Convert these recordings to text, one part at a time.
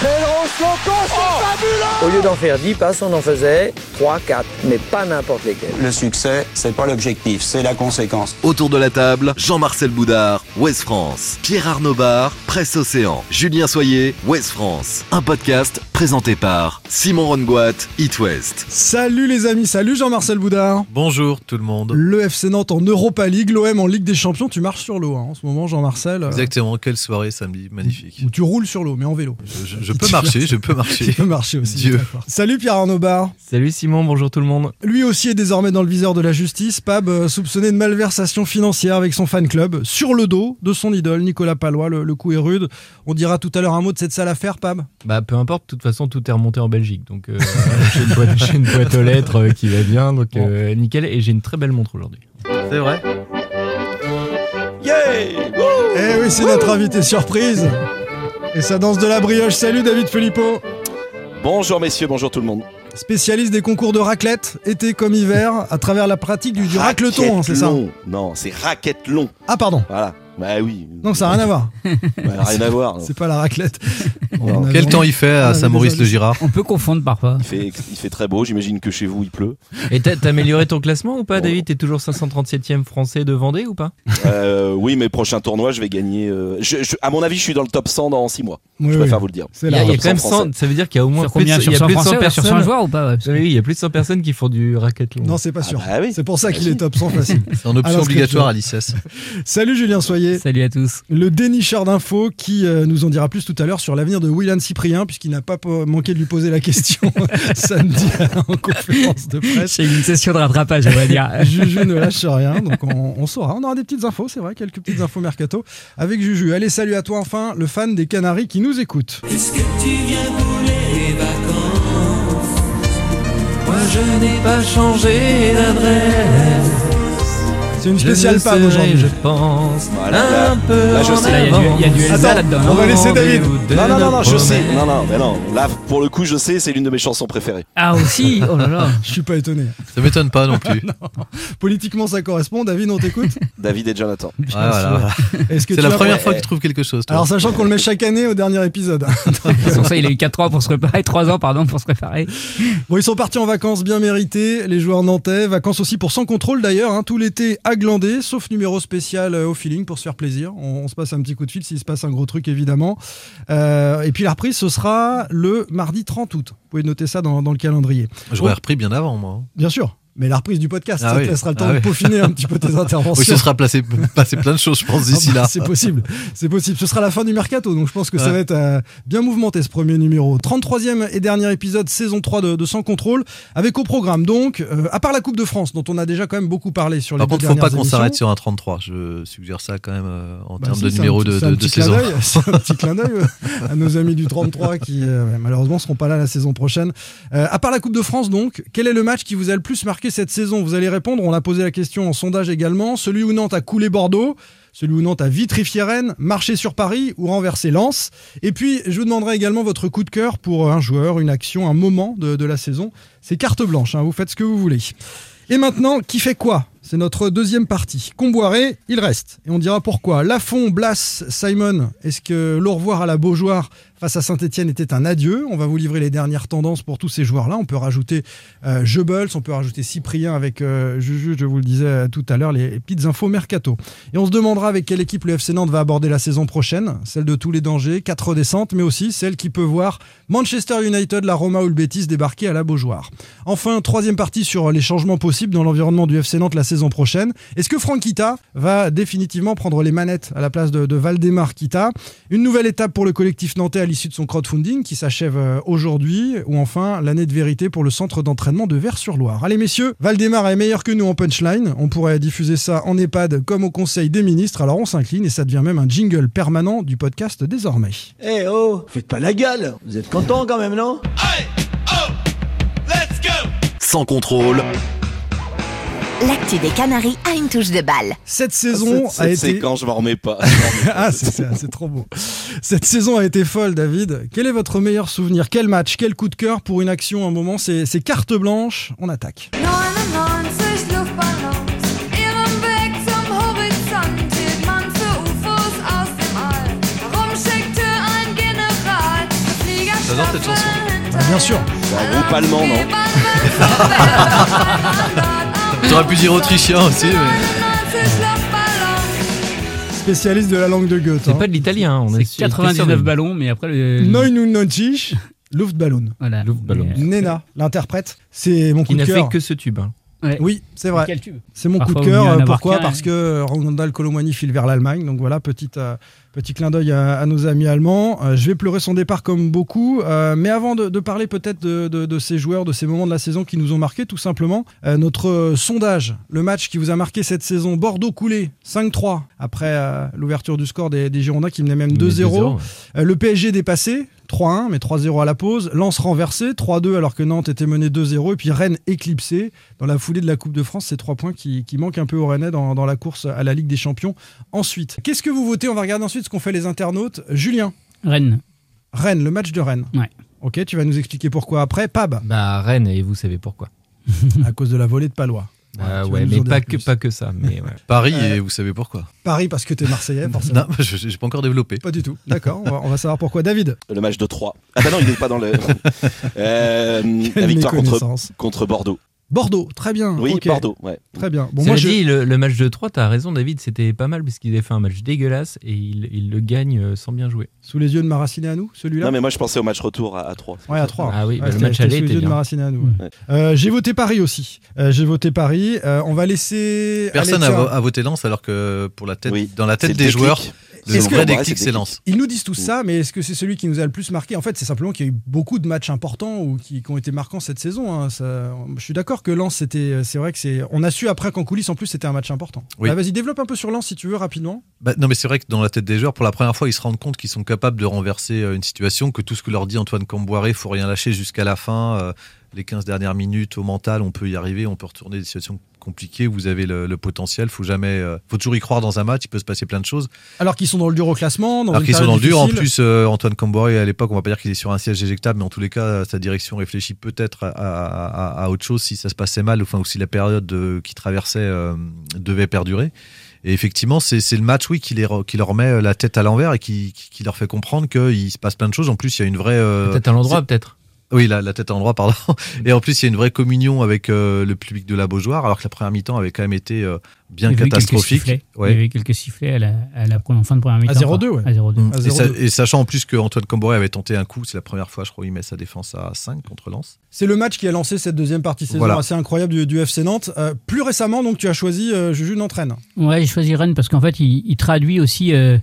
Fabuleux Au lieu d'en faire 10 passes, on en faisait 3, 4, mais pas n'importe lesquels. Le succès, c'est pas l'objectif, c'est la conséquence. Autour de la table, Jean-Marcel Boudard, Ouest France. Pierre Arnaud Bar, Presse Océan. Julien Soyer, Ouest France. Un podcast présenté par Simon Rongoat, It West. Salut les amis, salut Jean-Marcel Boudard. Bonjour tout le monde. Le FC Nantes en Europa League, l'OM en Ligue des Champions, tu marches sur l'eau hein, en ce moment Jean-Marcel. euh, Exactement, quelle soirée samedi, magnifique. Où tu roules sur l'eau, mais en vélo. Je, je- je peux marcher, je peux Tu marcher. peux marcher aussi. Dieu. Salut Pierre Arnaud Bar. Salut Simon, bonjour tout le monde. Lui aussi est désormais dans le viseur de la justice. Pab, euh, soupçonné de malversation financière avec son fan club, sur le dos de son idole, Nicolas Palois. Le, le coup est rude. On dira tout à l'heure un mot de cette sale affaire, Pab. Bah peu importe, de toute façon tout est remonté en Belgique, donc euh, j'ai une, boîte- j'ai une boîte aux lettres euh, qui va bien, donc euh, nickel, et j'ai une très belle montre aujourd'hui. C'est vrai? Eh oui, c'est notre invité surprise. Et ça danse de la brioche. Salut David Filippo. Bonjour messieurs, bonjour tout le monde. Spécialiste des concours de raclette, été comme hiver, à travers la pratique du, du racleton, hein, c'est ça. Non, c'est raquette long. Ah pardon. Voilà. Bah oui. Non, ça n'a rien à voir. Bah, rien à voir. C'est pas la raclette. Quel temps il fait Ah, à Saint-Maurice le désolé. Girard On peut confondre parfois. Il fait, il fait très beau, j'imagine que chez vous il pleut. Et t'as amélioré ton classement ou pas Oh. David? T'es toujours 537e français de Vendée ou pas? Euh, oui, mes prochains tournois, je vais gagner. euh, je- je- à mon avis, je suis dans le top 100 dans 6 mois. Oui, je oui. préfère vous le dire. Il y a, quand même 100 100, français. ça veut dire qu'il y a au moins Sur plus de, combien il y Sur a 100 plus de 100 français, sur 100 personnes. joueurs ou pas ouais, parce que- Oui, il y a plus de 100 personnes qui font du racket long. Non, c'est pas sûr. Ah bah oui. C'est pour ça qu'il Vas-y. est top 100 facile. C'est en option Alors, obligatoire à. Salut Julien Soyer, Salut à tous. le dénicheur d'infos qui euh, nous en dira plus tout à l'heure sur l'avenir de William Cyprien, puisqu'il n'a pas manqué de lui poser la question samedi en conférence de presse. C'est une session de rattrapage, on va dire. Juju ne lâche rien, donc on, on saura. On aura des petites infos, c'est vrai, quelques petites infos mercato avec Juju. Allez, salut à toi enfin, le fan des Canaries qui nous écoute. Moi je n'ai pas changé d'adresse. C'est une spéciale Pam aujourd'hui. Je pense Voilà, là- un peu là, je sais. Là, il y a du- Elsa là-dedans. on va laisser David. Non, non, non, non, je sais. Non, non, mais non. Là, pour le coup, je sais, c'est l'une de mes chansons préférées. Ah aussi Oh là là Je suis pas étonné. Ça m'étonne pas non plus. Politiquement, ça correspond. David, on t'écoute? David et Jonathan. Ouais, voilà, C'est la première fois que tu trouves quelque chose. toi. Alors, sachant qu'on le met chaque année au dernier épisode. Sans ça, il a eu 4 ans pour se préparer, 3 ans, pardon, pour se préparer. Bon, ils sont partis en vacances bien méritées, les joueurs nantais. Vacances aussi pour sans contrôle d'ailleurs, hein, tout l'été à glander, sauf numéro spécial euh, au feeling pour se faire plaisir. On, on se passe un petit coup de fil s'il se passe un gros truc évidemment. Euh, et puis la reprise, ce sera le mardi 30 août. Vous pouvez noter ça dans, dans le calendrier. J'aurais repris bien avant moi. Bien sûr. Mais la reprise du podcast, Ah ça oui. te laissera le temps Ah de oui. peaufiner un petit peu tes interventions. Oui, ce sera placé, passé plein de choses, je pense, Ah d'ici bah, là. C'est possible, c'est possible. Ce sera la fin du mercato, donc je pense que ça va être euh, bien mouvementé ce premier numéro. 33e et dernier épisode, saison 3 de, de Sans Contrôle, avec au programme donc, euh, à part la Coupe de France, dont on a déjà quand même beaucoup parlé sur les Par contre, faut pas qu'on s'arrête sur un 33. Je suggère ça quand même euh, en Bah termes si, de numéro petit- de, de, de saison. C'est un petit clin d'œil à nos amis du 33 qui malheureusement seront pas là la saison prochaine. À part la Coupe de France donc, quel est le match qui vous a le plus marqué cette saison Vous allez répondre, on a posé la question en sondage également. Celui où Nantes a coulé Bordeaux celui où Nantes a vitrifié Rennes, marché sur Paris ou renversé Lens. Et puis, je vous demanderai également votre coup de cœur pour un joueur, une action, un moment de, de la saison. C'est carte blanche, hein, vous faites ce que vous voulez. Et maintenant, qui fait quoi? C'est notre deuxième partie. Comboiré, il reste. Et on dira pourquoi. Lafont, Blas, Simon, est-ce que l'au revoir à la Beaujoire face à Saint-Etienne était un adieu On va vous livrer les dernières tendances pour tous ces joueurs-là. On peut rajouter euh, Goebbels, on peut rajouter Cyprien avec euh, Juju, je vous le disais euh, tout à l'heure, les, petites infos mercato. Et on se demandera avec quelle équipe le FC Nantes va aborder la saison prochaine, celle de tous les dangers, quatre descentes, mais aussi celle qui peut voir Manchester United, la Roma ou le Betis débarquer à la Beaujoire. Enfin, troisième partie sur les changements possibles dans l'environnement du FC Nantes la saison prochaine. Est-ce que Franck Kita va définitivement prendre les manettes à la place de, de Valdemar Kita? Une nouvelle étape pour le collectif nantais à l'issue l'issue de son crowdfunding qui s'achève euh, aujourd'hui, ou enfin l'année de vérité pour le centre d'entraînement de Vers-sur-Loire. Allez messieurs, Valdemar est meilleur que nous en punchline. On pourrait diffuser ça en EHPAD comme au Conseil des ministres. Alors on s'incline et ça devient même un jingle permanent du podcast désormais. Eh oh, faites pas la gueule Vous êtes content quand même, non? Sans contrôle, L'actu des Canaries a une touche de balle. Cette saison Cette a été. séquence, je m'en remets pas. ah, c'est- c'est c'est trop beau. Cette saison a été folle, David. Quel est votre meilleur souvenir? Quel match? Quel coup de cœur pour une action, un moment? C'est c'est carte blanche, on attaque. 99 Luftballons, ihrem Weg zum Horizont hielt man für UFOs aus dem All. Warum schickte ein General J'adore cette chanson. Ah, bien sûr. C'est un groupe allemand, non? J'aurais pu dire autrichien aussi, mais. 99 Luftballons. Spécialiste de la langue de Goethe. C'est hein. pas de l'italien, on est sûr 99 de- ballons, mais après le. 99 Luftballon. Voilà. Luftballon. Euh, Nena, l'interprète, c'est mon coup de n'a fait cœur. que ce tube. hein. ouais. Oui, c'est vrai. Quel tube? C'est mon Parfois, coup de cœur. euh, Pourquoi? Parce que Ronald Colomani file vers l'Allemagne. Donc voilà, petite, euh, petit clin d'œil à, à nos amis allemands. Euh, je vais pleurer son départ comme beaucoup. euh, mais avant de, de parler peut-être de, de- de ces joueurs, de ces moments de la saison qui nous ont marqué, tout simplement, euh, notre sondage, le match qui vous a marqué cette saison, Bordeaux coulé 5-3 après l'ouverture du score des, des Girondins qui menait même 2-0. ouais. Euh, le PSG dépassé, 3-1, mais 3-0 à la pause. Lens renversé, 3-2 alors que Nantes était mené 2-0. Et puis Rennes éclipsé dans la foulée de la Coupe de France. Ces trois points qui, qui manquent un peu aux Rennais dans, dans la course à la Ligue des Champions. Ensuite, qu'est-ce que vous votez? On va regarder ensuite ce qu'ont fait les internautes. Julien, Rennes. Rennes, le match de Rennes. Ouais. Ok, tu vas nous expliquer pourquoi après. Pab, Bah, Rennes, et vous savez pourquoi. à cause de la volée de Palois. Ah tu vas ouais, mais pas que, pas que ça. Mais ouais. Paris, Euh, et vous savez pourquoi. Paris parce que t'es Marseillais, forcément. Non, je n'ai pas encore développé. Pas du tout. D'accord, on va, on va savoir pourquoi. David, Le match de 3. Ah bah non, il n'est pas dans le. Euh, la victoire contre, contre Bordeaux. Bordeaux, très bien. Oui. Bordeaux, ouais. Très bien. Bon, moi, je... dit, le, le match de 3, t'as raison, David, c'était pas mal parce qu'il avait fait un match dégueulasse et il, il le gagne euh, sans bien jouer. sous les yeux de Maraciné à nous, celui-là Non, mais moi je pensais au match retour à, à 3. Ouais, à 3. Ah oui, bah, le match aller sous les yeux de. Maraciné à nous. ouais. Ouais. Euh, J'ai voté Paris aussi. Euh, J'ai voté Paris. Euh, on va laisser. Personne n'a voté Lens alors que pour la tête, Oui. dans la tête des joueurs, le Est-ce vrai que- déclic. Ils nous disent tous Mm. ça, mais est-ce que c'est celui qui nous a le plus marqué? En fait, c'est simplement qu'il y a eu beaucoup de matchs importants ou qui, qui ont été marquants cette saison. hein. Ça- je suis d'accord que Lens, c'était, c'est vrai que c'est. On a su après qu'en coulisses, en plus, c'était un match important. Oui. Bah, Vas-y, développe un peu sur Lens si tu veux rapidement. Bah, non, mais c'est vrai que dans la tête des joueurs, pour la première fois, ils se rendent compte qu'ils sont capables de renverser euh, une situation, que tout ce que leur dit Antoine Camboiré, faut rien lâcher jusqu'à la fin. euh, les 15 dernières minutes au mental, on peut y arriver, on peut retourner des situations compliquées. Vous avez le, le potentiel, faut jamais, euh, faut toujours y croire dans un match. Il peut se passer plein de choses. Alors qu'ils sont dans le dur au classement. Dans Alors qu'ils sont dans le dur. En plus, euh, Antoine Camboiré, à l'époque, on va pas dire qu'il est sur un siège éjectable, mais en tous les cas, sa direction réfléchit peut-être à, à- à- à autre chose si ça se passait mal, enfin, ou si la période euh, qui traversait euh, devait perdurer. Et effectivement, c'est c'est le match, oui, qui, les qui leur met la tête à l'envers et qui, qui- qui leur fait comprendre qu'il se passe plein de choses. En plus, il y a une vraie. euh, Peut-être à l'endroit, peut-être. Oui, la, la tête à l'endroit, pardon. Et en plus, il y a une vraie communion avec euh, le public de la Beaujoire, alors que la première mi-temps avait quand même été euh, bien Il y avait eu quelques catastrophique. sifflets. Ouais. Il y avait eu quelques sifflets à la, à la en fin de première mi-temps. 0-2, quoi. ouais. À 0-2. Mm. À Et, 0-2. sa- et sachant en plus que Antoine Camboré avait tenté un coup, c'est la première fois, je crois, il met sa défense à 5 contre Lens. C'est le match qui a lancé cette deuxième partie de saison Voilà. assez incroyable du, du FC Nantes. Euh, plus récemment, donc, tu as choisi euh, Juju Nantraine. Ouais, j'ai choisi Rennes parce qu'en fait, il, il traduit aussi euh,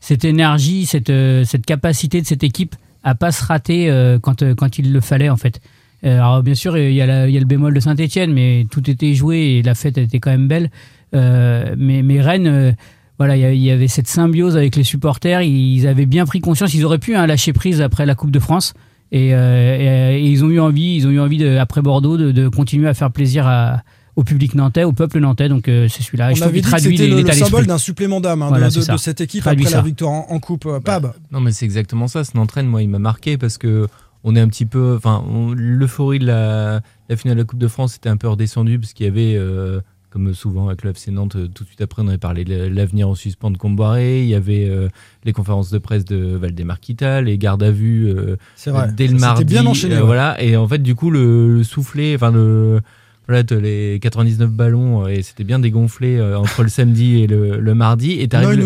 cette énergie, cette, euh, cette capacité de cette équipe pas se rater euh, quand, euh, quand il le fallait, en fait. Euh, alors, bien sûr, il y, a le bémol de Saint-Etienne, mais tout était joué et la fête était quand même belle. Mais, mais Rennes, voilà, il y avait cette symbiose avec les supporters. Ils avaient bien pris conscience. Ils auraient pu hein, lâcher prise après la Coupe de France. Et, ils ont eu envie, ils ont eu envie après Bordeaux de, de continuer à faire plaisir à- au public nantais, au peuple nantais. Donc euh, c'est celui-là. On avait dit que traduit c'était le, le symbole d'un supplément d'âme hein, Voilà, de, cette équipe Traduit après la victoire en, en coupe. Euh, Pab, Non, mais c'est exactement ça. Ce entraîne, moi, il m'a marqué parce que on est un petit peu. Enfin, l'euphorie de la, la finale de la Coupe de France était un peu redescendue parce qu'il y avait, euh, comme souvent avec le FC Nantes, tout de suite après, on avait parlé de l'avenir en suspens de Comboiré. Il y avait euh, les conférences de presse de Valdemar Kita, les gardes à vue euh, c'est vrai. dès le Ça, mardi. C'était bien enchaîné. euh, ouais. Voilà. Et en fait, du coup, le, le soufflet, enfin, le. Voilà, t'as les 99 ballons euh, et c'était bien dégonflé euh, entre le samedi et le, le mardi. Et t'arrives Non, le-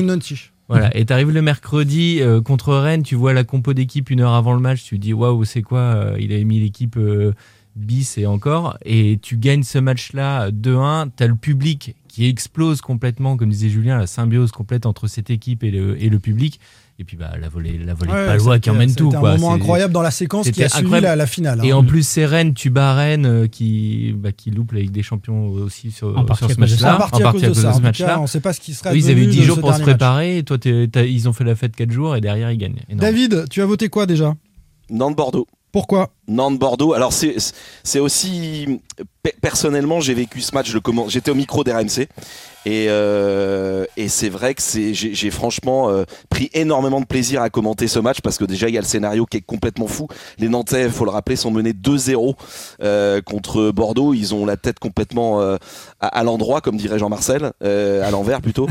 voilà, et t'arrives le mercredi euh, contre Rennes, tu vois la compo d'équipe une heure avant le match, tu te dis waouh, c'est quoi euh, Il avait mis l'équipe euh, bis et encore, et tu gagnes ce match-là 2-1. T'as le public qui explose complètement, comme disait Julien, la symbiose complète entre cette équipe et le, et le public. Et puis bah, la volée, la volée Ouais, de Palois qui emmène tout. c'était quoi. un moment incroyable dans la séquence qui a suivi la, la finale. hein. Et en plus, c'est Rennes, tu bats Rennes euh, qui, bah, qui loupe la Ligue des Champions aussi sur, En sur à ce match-là. en partie à cause de ça. Ce tout cas, match-là. on ne sait pas ce qui sera Eux, Ils avaient eu devenu 10 de jours pour se match. préparer. Et toi, ils ont fait la fête 4 jours et derrière, ils gagnent. Énorme. David, tu as voté quoi déjà? Nantes-Bordeaux. Pourquoi? Nantes-Bordeaux. Alors c'est c'est aussi pe- personnellement j'ai vécu ce match. J'étais au micro d'RMC et euh, et c'est vrai que j'ai franchement euh, pris énormément de plaisir à commenter ce match parce que déjà il y a le scénario qui est complètement fou. Les Nantais, faut le rappeler, sont menés 2-0 euh, contre Bordeaux. Ils ont la tête complètement à, l'endroit, comme dirait Jean-Marcel, à l'envers plutôt.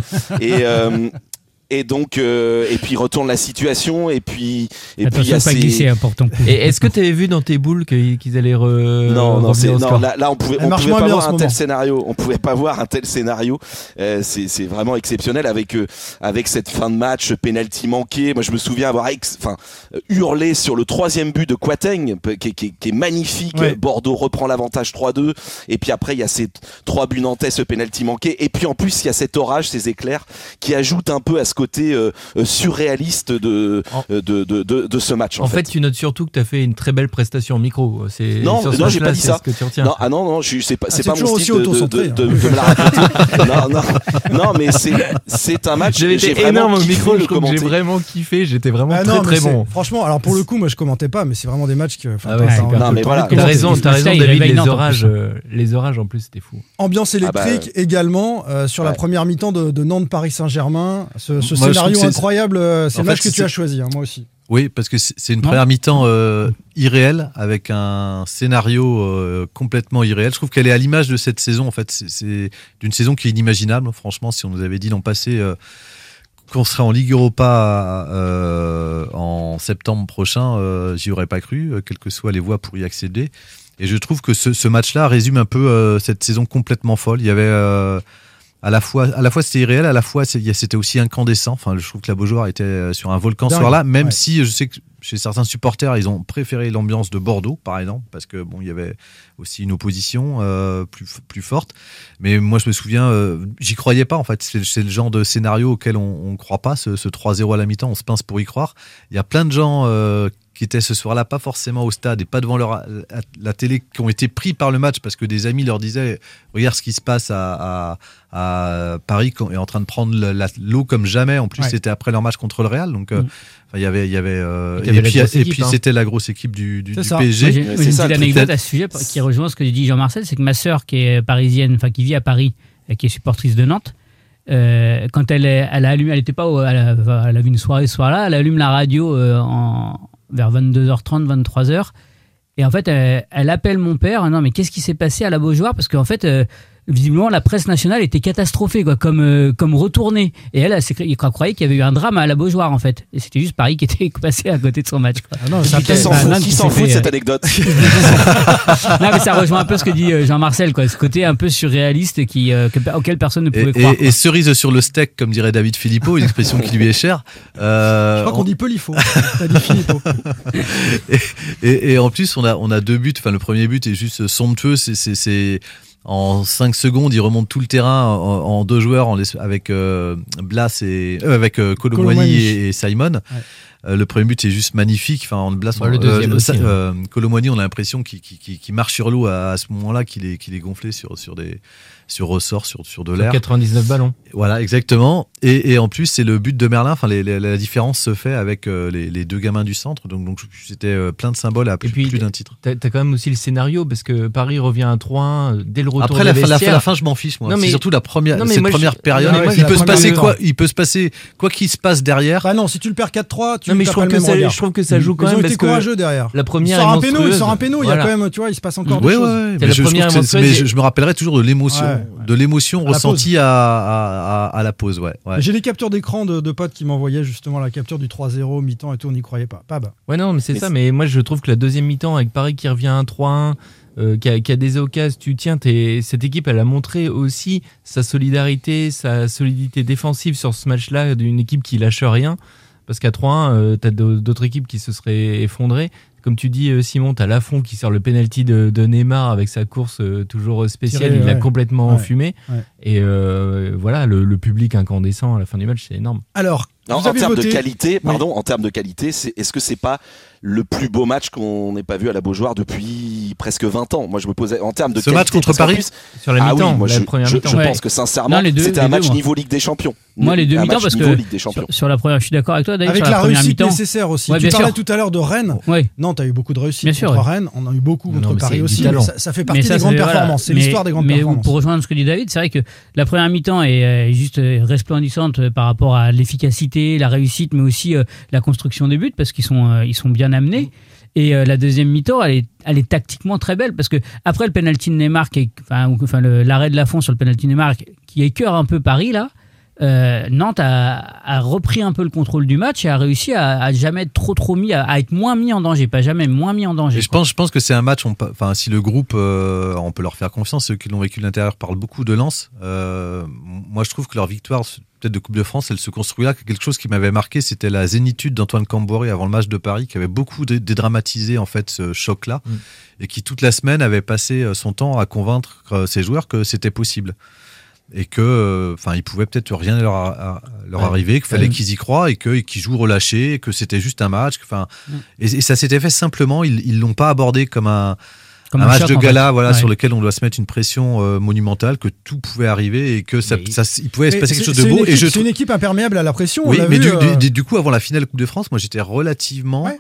Et donc euh, et puis retourne la situation et puis et puis il y Attention a de pas ces- glisser hein, pour ton coup. Et est-ce que tu avais vu dans tes boules qu'ils allaient re- non, non, c'est, non là, là, on pouvait, Elle on pouvait pas voir un tel scénario. On pouvait pas voir un tel scénario. Euh, c'est, c'est vraiment exceptionnel avec euh, avec cette fin de match, penalty manqué. Moi, je me souviens avoir ex, enfin hurlé sur le troisième but de Quateng, qui, est- qui qui est magnifique. Ouais. Bordeaux reprend l'avantage 3-2. Et puis après, il y a ces trois buts nantais, ce penalty manqué. Et puis en plus, il y a cet orage, ces éclairs, qui ajoutent un peu à ce côté euh, euh, surréaliste de, euh, de, de, de, de ce match. En, En fait, tu notes surtout que tu as fait une très belle prestation au micro. C'est Non, non, j'ai pas dit ça. Ce que tu retiens. Non, ah non, non, c'est pas, Ah, c'est pas mon style aussi de, de, auto-centré, de, de- hein. de me la raconter. non, non, non, mais c'est, c'est un match. J'avais j'ai été vraiment énorme au kiffé micro, j'ai vraiment kiffé. J'étais vraiment Ah très très bon. Franchement, alors pour le coup, moi je commentais pas, mais c'est vraiment des matchs que. Ah t'as- Non, mais voilà. raison, t'as raison, David. Les orages, les orages en plus, c'était fou. Ambiance Ah bah, électrique également sur la première mi-temps de, de Nantes-Paris Saint-Germain. Ce, ce Moi, scénario incroyable, euh, c'est En le match fait, que tu as choisi, hein, moi aussi. Oui, parce que c'est une Non. première mi-temps euh, irréelle avec un scénario euh, complètement irréel. Je trouve qu'elle est à l'image de cette saison. En fait, c'est- d'une saison qui est inimaginable. Franchement, si on nous avait dit l'an passé euh, qu'on serait en Ligue Europa en septembre prochain, j'y aurais pas cru, quelles que soient les voies pour y accéder. Et je trouve que ce, ce match-là résume un peu cette saison complètement folle. Il y avait à la fois, à la fois c'était irréel, à la fois c'était aussi incandescent. Enfin, je trouve que la Beaujoire était euh, sur un volcan ce soir-là, même Ouais. si je sais que chez certains supporters, ils ont préféré l'ambiance de Bordeaux, par exemple, parce que bon, il y avait aussi une opposition euh, plus plus forte. Mais moi, je me souviens, euh, j'y croyais pas. En fait, c'est le genre de scénario auquel on, on croit pas. Ce, ce 3-0 à la mi-temps, on se pince pour y croire. Il y a plein de gens. euh, qui étaient ce soir-là pas forcément au stade et pas devant leur, la, la télé, qui ont été pris par le match parce que des amis leur disaient regarde ce qui se passe à, à, à Paris qui est en train de prendre l'eau comme jamais. En plus, Ouais. c'était après leur match contre le Real, donc euh, Mm. il y avait, il y avait, euh, Et puis, et hein. c'était la grosse équipe du, du, C'est du ça. PSG. J'ai une petite anecdote à ce sujet qui rejoint ce que dit Jean-Marcel, c'est que ma sœur qui est parisienne, enfin qui vit à Paris, et qui est supportrice de Nantes, euh, quand elle, est- elle a allumé, elle était pas, au- elle a, enfin, elle a vu une soirée ce soir-là, elle allume la radio euh, en, vers 22h30, 23h, et en fait elle, elle appelle mon père, non mais qu'est-ce qui s'est passé à la Beaujoire? Parce qu'en fait, euh, visiblement la presse nationale était catastrophée, quoi, comme, euh, comme retournée. Et elle, elle, croyait qu'il y avait eu un drame à la Beaujoire en fait, et c'était juste Paris qui était passé à côté de son match. quoi. Ah non, Et ça Qui s'en fout, qui s'en fout de cette euh, anecdote non, mais ça rejoint un peu ce que dit euh, Jean-Marcel, quoi. Ce côté un peu surréaliste qui, euh, que- auquel personne ne Et, pouvait et- croire. et cerise sur le steak, comme dirait David Philippot, une expression qui lui est chère. Euh, Je crois qu'on on- dit Pelifo. T'as dit Filippo. et, et en plus, on a, on a deux buts. Enfin, le premier but est juste somptueux. C'est- en 5 secondes, il remonte tout le terrain en, en deux joueurs en avec euh, Blas et euh, avec euh, et, et Simon. Euh, le premier but est juste magnifique. Enfin, en Blas, Bah, on- le deuxième aussi, Sa- hein. euh, Colomboigny, on a l'impression qu'il, marche sur l'eau à, à ce moment-là, qu'il est, gonflé sur, sur des sur ressort, sur, sur de l'air. 99 ballons. Voilà, exactement. Et, et en plus, c'est le but de Merlin. Enfin, les- les- la différence se fait avec euh, les, les deux gamins du centre. Donc, donc c'était euh, plein de symboles à plus, d'un titre. T'as as quand même aussi le scénario parce que Paris revient à 3-1 euh, dès le retour Après la fin, la, fin, vestiaires. la fin, je m'en fiche. Moi. C'est mais- surtout la première, Non, mais cette moi, je- première période. Non, mais moi, il peut se passer quoi. Il peut se passer quoi qu'il se passe derrière. Bah non, si tu le perds 4-3, tu Non, mais je trouve que ça- regard. je trouve que ça joue quand Ils même ont été parce que courageux derrière. la première il sort un péno, il sort un péno, il y a quand même, tu vois, il se passe encore Ouais, des ouais, choses. mais la je, me rappellerai toujours de l'émotion, Ouais, ouais. de l'émotion ressentie à, à, à, à la pause. Ouais, ouais. J'ai des captures d'écran de, de potes qui m'envoyaient justement la capture du 3-0 mi-temps et tout, on n'y croyait pas. Pas bah. Ouais, non, mais c'est ça. Mais moi, je trouve que la deuxième mi-temps, avec Paris qui revient à 3-1, euh, qui, a, qui a des occasions, tu tiens, cette équipe, elle a montré aussi sa solidarité, sa solidité défensive sur ce match-là, d'une équipe qui lâche rien. Parce qu'à 3-1, euh, t'as d'au- d'autres équipes qui se seraient effondrées. Comme tu dis, euh, Simon, t'as Lafont qui sort le penalty de, de Neymar avec sa course euh, toujours spéciale. Tiré, il l'a complètement Ouais. enfumé. Ouais. Et euh, voilà, le, le public incandescent à la fin du match, c'est énorme. Alors, En, termes de qualité, pardon, en termes de qualité, c'est, est-ce que c'est pas le plus beau match qu'on n'ait pas vu à la Beaujoire depuis presque 20 ans Moi, je me posais en termes de Ce qualité, match contre Paris plus- Sur la ah mi-temps, oui, moi, la je, première je- mi-temps. je Ouais. pense que sincèrement, Non, les deux- c'était un match niveau Ligue des Champions. Moi, les deux un mi-temps, match parce niveau que Ligue des Champions. sur, sur la première, je suis d'accord avec toi. D'ailleurs, Avec sur la, réussite mi-temps, nécessaire aussi. Ouais, tu parlais sûr. tout à l'heure de Rennes. Ouais. Non, tu as eu beaucoup de réussite Bien sûr, contre ouais. Rennes. On a eu beaucoup Non, contre mais Paris aussi. mais Ça, ça fait Mais partie ça, des grandes performances. C'est Mais- l'histoire des grandes mais performances. pour rejoindre ce que dit David, c'est vrai que la première mi-temps est juste euh, resplendissante euh, par rapport à l'efficacité, la réussite, mais aussi euh, la construction des buts parce qu'ils sont, ils sont bien amenés. Et euh, la deuxième mi-temps, elle est, elle est tactiquement très belle parce que après le penalty de Neymar, qui enfin, enfin l'arrêt de Lafont sur le penalty de Neymar, qui écœure un peu Paris là. Euh, Nantes a, a repris un peu le contrôle du match et a réussi à, à jamais être trop trop mis, à, à être moins mis en danger, pas jamais moins mis en danger. Et je pense, je pense que c'est un match. Enfin, si le groupe, euh, on peut leur faire confiance. Ceux qui l'ont vécu de l'intérieur parlent beaucoup de Lens. Euh, moi, je trouve que leur victoire, peut-être de Coupe de France, elle se construit là. Quelque chose qui m'avait marqué, c'était la zénitude d'Antoine Camboré avant le match de Paris, qui avait beaucoup dé- dédramatisé en fait ce choc-là, Mm. et qui toute la semaine avait passé son temps à convaincre ses joueurs que c'était possible. Et que, euh, enfin, il pouvait peut-être rien leur, leur Ouais. arriver, qu'il fallait Ouais. qu'ils y croient et qu'ils jouent relâchés, et que c'était juste un match. Enfin, et, et ça s'était fait simplement. Ils, ils l'ont pas abordé comme un, Comme un un match de en gala, fait. voilà, Ouais. sur lequel on doit se mettre une pression euh, monumentale, que tout pouvait arriver et que ça, il pouvait se passer quelque chose de beau. Et équipe- je C'est une équipe imperméable à la pression. on oui, mais vu, du, euh, du- du coup, avant la finale Coupe de France, moi j'étais relativement Ouais.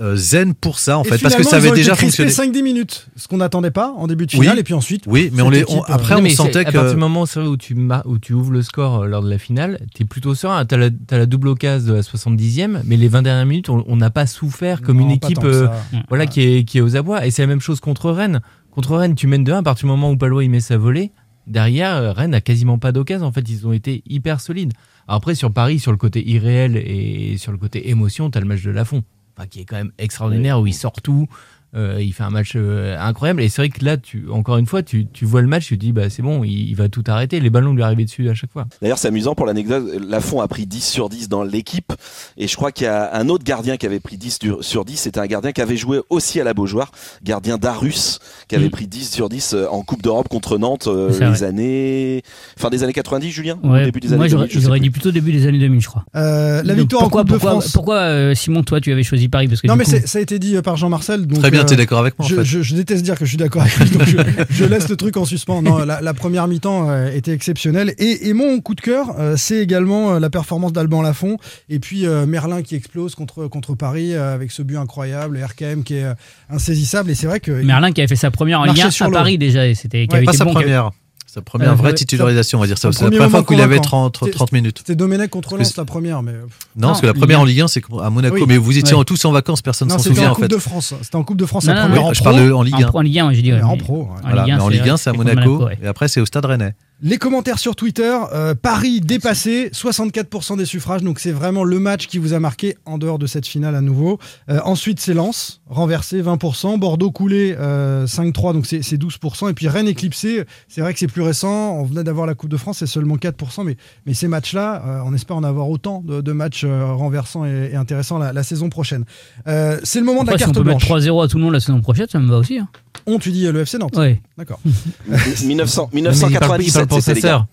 Euh, zen pour ça, en et fait, parce que ça avait déjà fonctionné. 5-10 minutes, ce qu'on n'attendait pas en début de Oui. finale. Et puis ensuite, Oui, mais on les, on- euh, après Non, on sentait à que. partir du moment où, tu où tu ouvres le score euh, lors de la finale, tu es plutôt serein. Tu as, la double occasion de la 70e, mais les 20 dernières minutes, on n'a pas souffert comme non, une équipe euh, ça. voilà, qui, est, qui est aux abois. Et c'est la même chose contre Rennes. Contre Rennes, tu mènes de 1 à partir du moment où Palois il met sa volée. Derrière, Rennes n'a quasiment pas d'occasion. En fait, ils ont été hyper solides. Après, sur Paris, sur le côté irréel et sur le côté émotion, tu as le match de Lafont, qui est quand même extraordinaire, où il sort tout. Euh, il fait un match euh, incroyable. Et c'est vrai que là, tu, encore une fois, tu, tu vois le match, tu te dis, bah, c'est bon, il, il va tout arrêter. Les ballons lui arrivaient dessus à chaque fois. D'ailleurs, c'est amusant pour l'anecdote. Lafont a pris 10 sur 10 dans l'équipe. Et je crois qu'il y a un autre gardien qui avait pris 10 du- sur 10. C'était un gardien qui avait joué aussi à la Beaujoire. Gardien Darus, qui avait Mm. pris 10 sur 10 euh, en Coupe d'Europe contre Nantes euh, les vrai. années. Fin des années 90, Julien? Ou Ouais. Début des années Moi, j'aurais 2000, je sais j'aurais plus. dit plutôt début des années 2000, je crois. euh, la victoire pourquoi, en Coupe pourquoi, de France. Pourquoi, Simon, toi, tu avais choisi Paris? Parce que Non, mais coup- ça a été dit par Jean-Marcel. donc, Très bien, euh, tu es d'accord avec moi en je, fait. je- je déteste dire que je suis d'accord avec lui, donc je, je laisse le truc en suspens. Non, la, la première mi-temps euh, était exceptionnelle. Et, et mon coup de cœur, euh, c'est également euh, la performance d'Alban Lafont. Et puis Merlin qui explose contre, contre Paris avec ce but incroyable, RKM qui est insaisissable. Et c'est vrai que. Merlin qui avait fait sa première en Ligue Marchait 1 sur à. Paris déjà. Et c'était, qui Ouais, avait Pas été sa bon, qui avait- première. Sa première Euh, vraie ouais, titularisation, on va dire ça. C'est la première fois qu'il avait convaincant. 30, 30 minutes. C'était Domenech contre Lens la première, mais. Non, Non, parce que la première en Ligue 1, c'est à Monaco. Oui. Mais vous étiez Ouais. tous en vacances, personne Non, s'en c'était souvient en en Coupe fait. de France. C'était en Coupe de France Non, la non, première non, en je pro. parle en Ligue 1. En, en Ligue 1, ouais, je dis. ouais, En pro, ouais. En Ligue 1, mais en Ligue 1, c'est à Monaco. Et après, c'est au Stade Rennais. Les commentaires sur Twitter, euh, Paris dépassé, 64% des suffrages, donc c'est vraiment le match qui vous a marqué en dehors de cette finale à nouveau. Euh, ensuite, c'est Lens, renversé 20%, Bordeaux coulé euh, 5-3, donc c'est c'est 12%, et puis Rennes éclipsé, c'est vrai que c'est plus récent, on venait d'avoir la Coupe de France, c'est seulement 4%, mais, mais ces matchs-là, euh, on espère en avoir autant de, de matchs euh, renversants et, et intéressants la, la saison prochaine. Euh, c'est le moment Après, de si la on carte peut mettre blanche. 3-0 à tout le monde la saison prochaine, ça me va aussi. hein. On, tu dis le FC Nantes Ouais. D'accord. 1900 Mais il parle- il parle 1997, pour sa c'était les gars.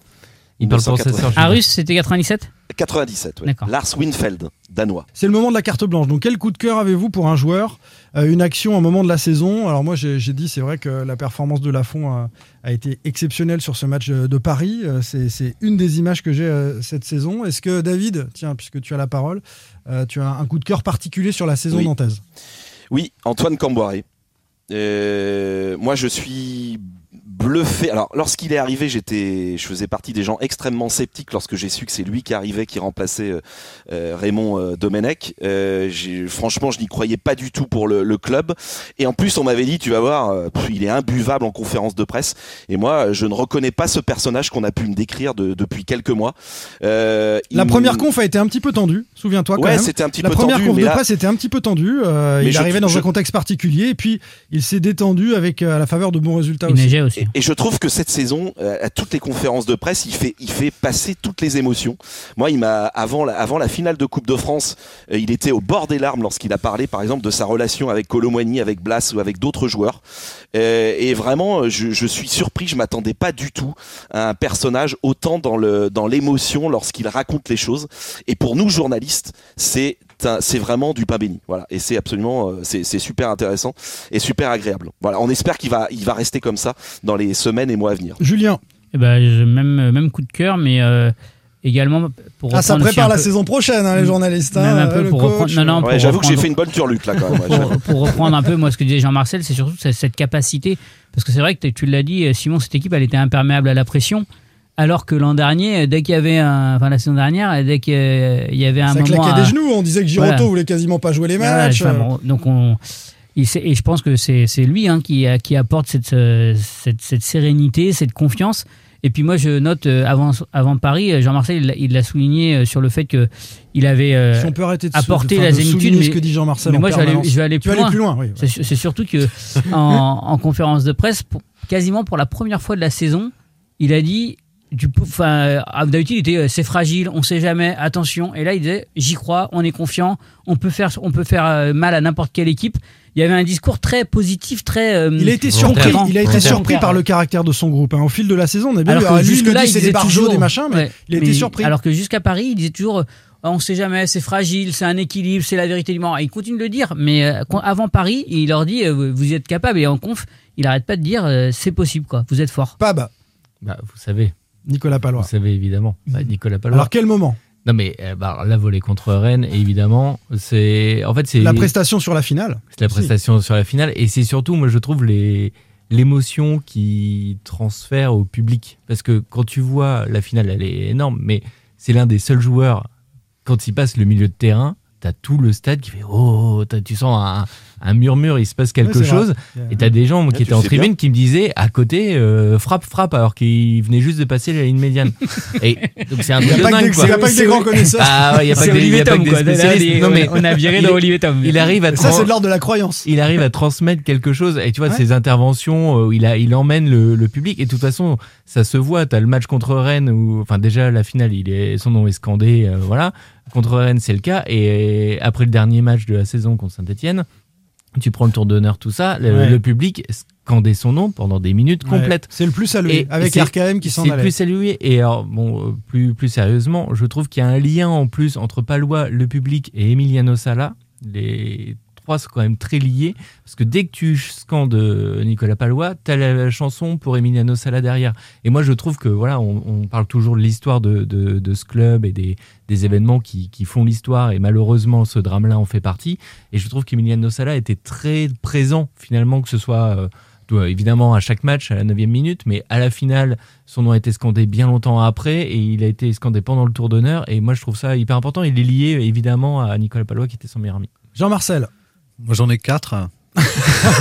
Il parle. Arus, c'était 97 97, ouais. D'accord. Lars Winfeld, danois. C'est le moment de la carte blanche. Donc, quel coup de cœur avez-vous pour un joueur Euh, Une action, un moment de la saison Alors, moi, j'ai dit, c'est vrai que la performance de Lafont a, a été exceptionnelle sur ce match euh, de Paris. Euh, C'est une des images que j'ai euh, cette saison. Est-ce que, David, tiens, puisque tu as la parole, euh, tu as un coup de cœur particulier sur la saison Oui. nantaise? Oui, Antoine Camboiré. Euh, moi, je suis bluffé. Alors, lorsqu'il est arrivé, j'étais, je faisais partie des gens extrêmement sceptiques lorsque j'ai su que c'est lui qui arrivait, qui remplaçait euh, euh, Raymond euh, Domenech. Euh, j'ai- franchement, je n'y croyais pas du tout pour le, le club. Et en plus, on m'avait dit, tu vas voir, euh, pff, il est imbuvable en conférence de presse. Et moi, je ne reconnais pas ce personnage qu'on a pu me décrire de- depuis quelques mois. Euh, La première conf a été un petit peu tendue, souviens-toi quand Ouais, même. c'était un petit la peu première tendu, conf de là- presse était un petit peu tendue. Euh, il je- arrivait dans je- un contexte particulier et puis il s'est détendu avec à la faveur de bons résultats Il aussi. aussi. Et je trouve que cette saison, euh, à toutes les conférences de presse, il fait, il fait passer toutes les émotions. Moi, il m'a avant la, avant la finale de Coupe de France, euh, il était au bord des larmes lorsqu'il a parlé, par exemple, de sa relation avec Colomboigny, avec Blas ou avec d'autres joueurs. Euh, et vraiment, je, je suis surpris. Je m'attendais pas du tout à un personnage autant dans le dans l'émotion lorsqu'il raconte les choses. Et pour nous journalistes, c'est c'est vraiment du pain béni. Voilà. Et c'est absolument, euh, c'est super intéressant et super agréable. Voilà. On espère qu'il va, il va rester comme ça dans les semaines et mois à venir. Julien. Eh ben, même, même coup de cœur, mais euh, également pour Ah, ça prépare la peu- saison prochaine, hein, les journalistes. Même hein, un peu le pour coach. reprendre. Non, non, Ouais, pour J'avoue que j'ai reprendre- fait une bonne turluc là quand même. ouais. pour, pour reprendre un peu moi ce que disait Jean-Marcel, c'est surtout cette, cette capacité, parce que c'est vrai que tu l'as dit, euh, Simon, cette équipe, elle était imperméable à la pression, alors que l'an dernier, dès qu'il y avait un, enfin la saison dernière, dès qu'il y avait un Ça moment, claquait à- des genoux. On disait que Giroto Voilà. voulait quasiment pas jouer les matchs. enfin, bon, donc on, et je pense que c'est c'est lui hein, qui, a- qui apporte cette, cette, cette sérénité, cette confiance. Et puis moi, je note euh, avant, avant Paris, Jean-Marcel, il l'a- souligné euh, sur le fait que il avait euh, Si on peut arrêter de apporté de- la enfin, zénitude. ce que dit Jean-Marcel moi, je vais, aller, je vais aller Tu plus aller loin. plus loin, oui, ouais. C'est su- C'est surtout que en, en conférence de presse, pour- quasiment pour la première fois de la saison, il a dit. Du Enfin, euh, d'habitude, il était euh, c'est fragile, on sait jamais, attention. Et là, il disait j'y crois, on est confiant, on peut faire, on peut faire euh, mal à n'importe quelle équipe. Il y avait un discours très positif, très. euh, Il a été surpris, il a été surpris par le caractère de son groupe. hein. Au fil de la saison, on a bien Alors vu. que il jusque là, c'est des toujours, des machins, mais ouais, il a été mais- surpris. Alors que jusqu'à Paris, il disait toujours, on sait jamais, c'est fragile, c'est un équilibre, c'est la vérité du moment. Et il continue de le dire, mais avant Paris, il leur dit, vous y êtes capable. Et en conf, il arrête pas de dire, c'est possible, quoi. Vous êtes fort. Pab, Bah, vous savez. Nicolas Palois. Vous savez évidemment. Bah, Nicolas Palois. Alors quel moment? Non mais euh, bah, la volée contre Rennes, évidemment, c'est en fait c'est La prestation sur la finale. c'est la prestation sur la finale et c'est surtout moi je trouve les l'émotion qui transfère au public parce que quand tu vois la finale elle est énorme mais c'est l'un des seuls joueurs quand il passe le milieu de terrain t'as tout le stade qui fait oh tu sens un, un murmure il se passe quelque Ouais, chose vrai. et t'as des gens Ouais, qui étaient en tribune bien. qui me disaient à côté euh, frappe frappe alors qu'ils venaient juste de passer la ligne médiane et donc c'est un Il n'y truc a de pas que dingue il y a pas que des grands connaisseurs. ah ouais, il y a pas que des, Tom, on- Non, mais on a viré il- dans Olivier Tom. Il arrive à Ça, c'est de l'ordre de la croyance. il arrive à transmettre quelque chose et tu vois ses interventions euh, où il a il emmène le, le public et de toute façon ça se voit t'as le match contre Rennes où enfin déjà la finale il est son nom est scandé euh, voilà contre Rennes c'est le cas et après le dernier match de la saison contre Saint-Etienne tu prends le tour d'honneur tout ça le, Ouais. le public scandait son nom pendant des minutes complètes Ouais. C'est le plus salué. Et Avec RKM qui s'en c'est le allait. plus salué. Et alors, bon, euh, plus, plus sérieusement, je trouve qu'il y a un lien en plus entre Palois, le public et Emiliano Sala. Les trois sont quand même très liés. Parce que dès que tu scandes euh, Nicolas Palois, tu as la chanson pour Emiliano Sala derrière. Et moi, je trouve que, voilà, on, parle toujours de l'histoire de, ce club et des, événements qui, font l'histoire. Et malheureusement, ce drame-là en fait partie. Et je trouve qu'Emiliano Sala était très présent, finalement, que ce soit. euh, évidemment à chaque match à la 9 minute, mais à la finale, son nom a été scandé bien longtemps après et il a été scandé pendant le tour d'honneur. Et moi, je trouve ça hyper important. Il est lié évidemment à Nicolas Palois qui était son meilleur ami. Jean-Marcel. Moi, j'en ai quatre.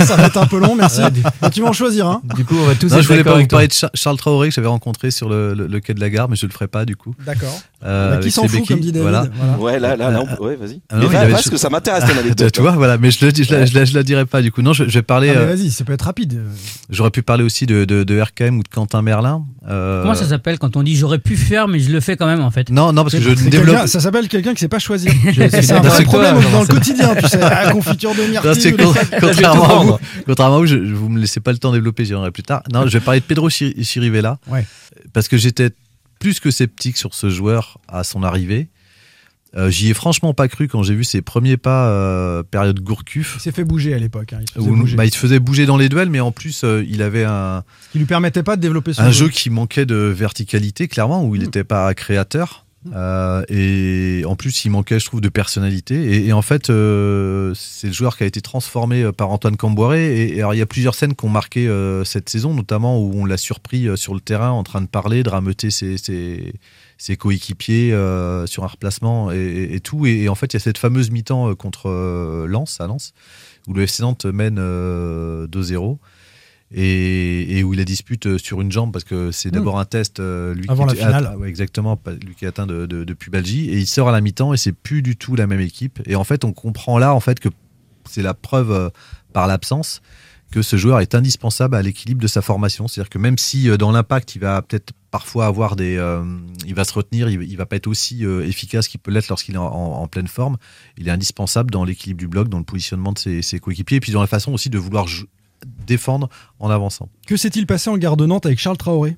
ça va être un peu long, merci. Ouais, du- Mais tu vas en choisir un. Du coup, on va tous Non, être je voulais pas vous parler de Char- Charles Traoré que j'avais rencontré sur le, le- le quai de la gare, mais je le ferai pas du coup. D'accord. Euh, Bah, qui s'en fout, comme dit David. Voilà. Voilà. Ouais, là, là, là, on peut- ouais, vas-y. Ah non, Mais il va- avait- parce que ça m'intéresse ton anecdote. tu vois, voilà, mais je le dis, je la, je la- je la dirai pas du coup. Non, je, je vais parler. Ah, euh, Vas-y, ça peut être rapide. J'aurais pu parler aussi de, de, de RKM ou de Quentin Merlin. euh, Comment ça s'appelle quand on dit j'aurais pu faire, mais je le fais quand même en fait? Non, non, parce que je développe. Ça s'appelle quelqu'un qui sait pas choisir. Suis C'est un vrai problème dans le quotidien, tu sais. La confiture de myrtille. contrairement, à vous, vous, me laissez pas le temps de développer, j'y reviendrai plus tard. Non, je vais parler de Pedro Chir- Chirivella. Ouais. Parce que j'étais plus que sceptique sur ce joueur à son arrivée. Euh, J'y ai franchement pas cru quand j'ai vu ses premiers pas euh, période Gourcuff. Il s'est fait bouger à l'époque. hein, Il se faisait Où, bouger. bah, il se faisait bouger dans les duels, mais en plus, euh, il avait un, Ce qui lui permettait pas de développer son un jeu qui manquait de verticalité, clairement, où il n'était pas créateur. Euh, et en plus, il manquait, je trouve, de personnalité. Et, en fait, euh, c'est le joueur qui a été transformé euh, par Antoine Camboiré. Et, alors, il y a plusieurs scènes qui ont marqué cette saison, notamment où on l'a surpris sur le terrain en train de parler, de rameuter ses, coéquipiers sur un replacement et, et- tout. Et, en fait, il y a cette fameuse mi-temps contre Lens, à Lens, où le FC Nantes mène euh, 2-0 et, et où il la dispute euh, sur une jambe parce que c'est d'abord un test euh, lui. Avant qui la finale. ouais, exactement lui qui est atteint de, de, de pubalgie et il sort à la mi-temps et c'est plus du tout la même équipe et en fait on comprend là en fait que c'est la preuve euh, par l'absence que ce joueur est indispensable à l'équilibre de sa formation. C'est-à-dire que même si euh, dans l'impact, il va peut-être parfois avoir des, euh, il va se retenir, il, il va pas être aussi euh, efficace qu'il peut l'être lorsqu'il est en, pleine forme. Il est indispensable dans l'équilibre du bloc, dans le positionnement de ses, ses coéquipiers, et puis dans la façon aussi de vouloir jou- défendre en avançant. Que s'est-il passé en gare de Nantes avec Charles Traoré?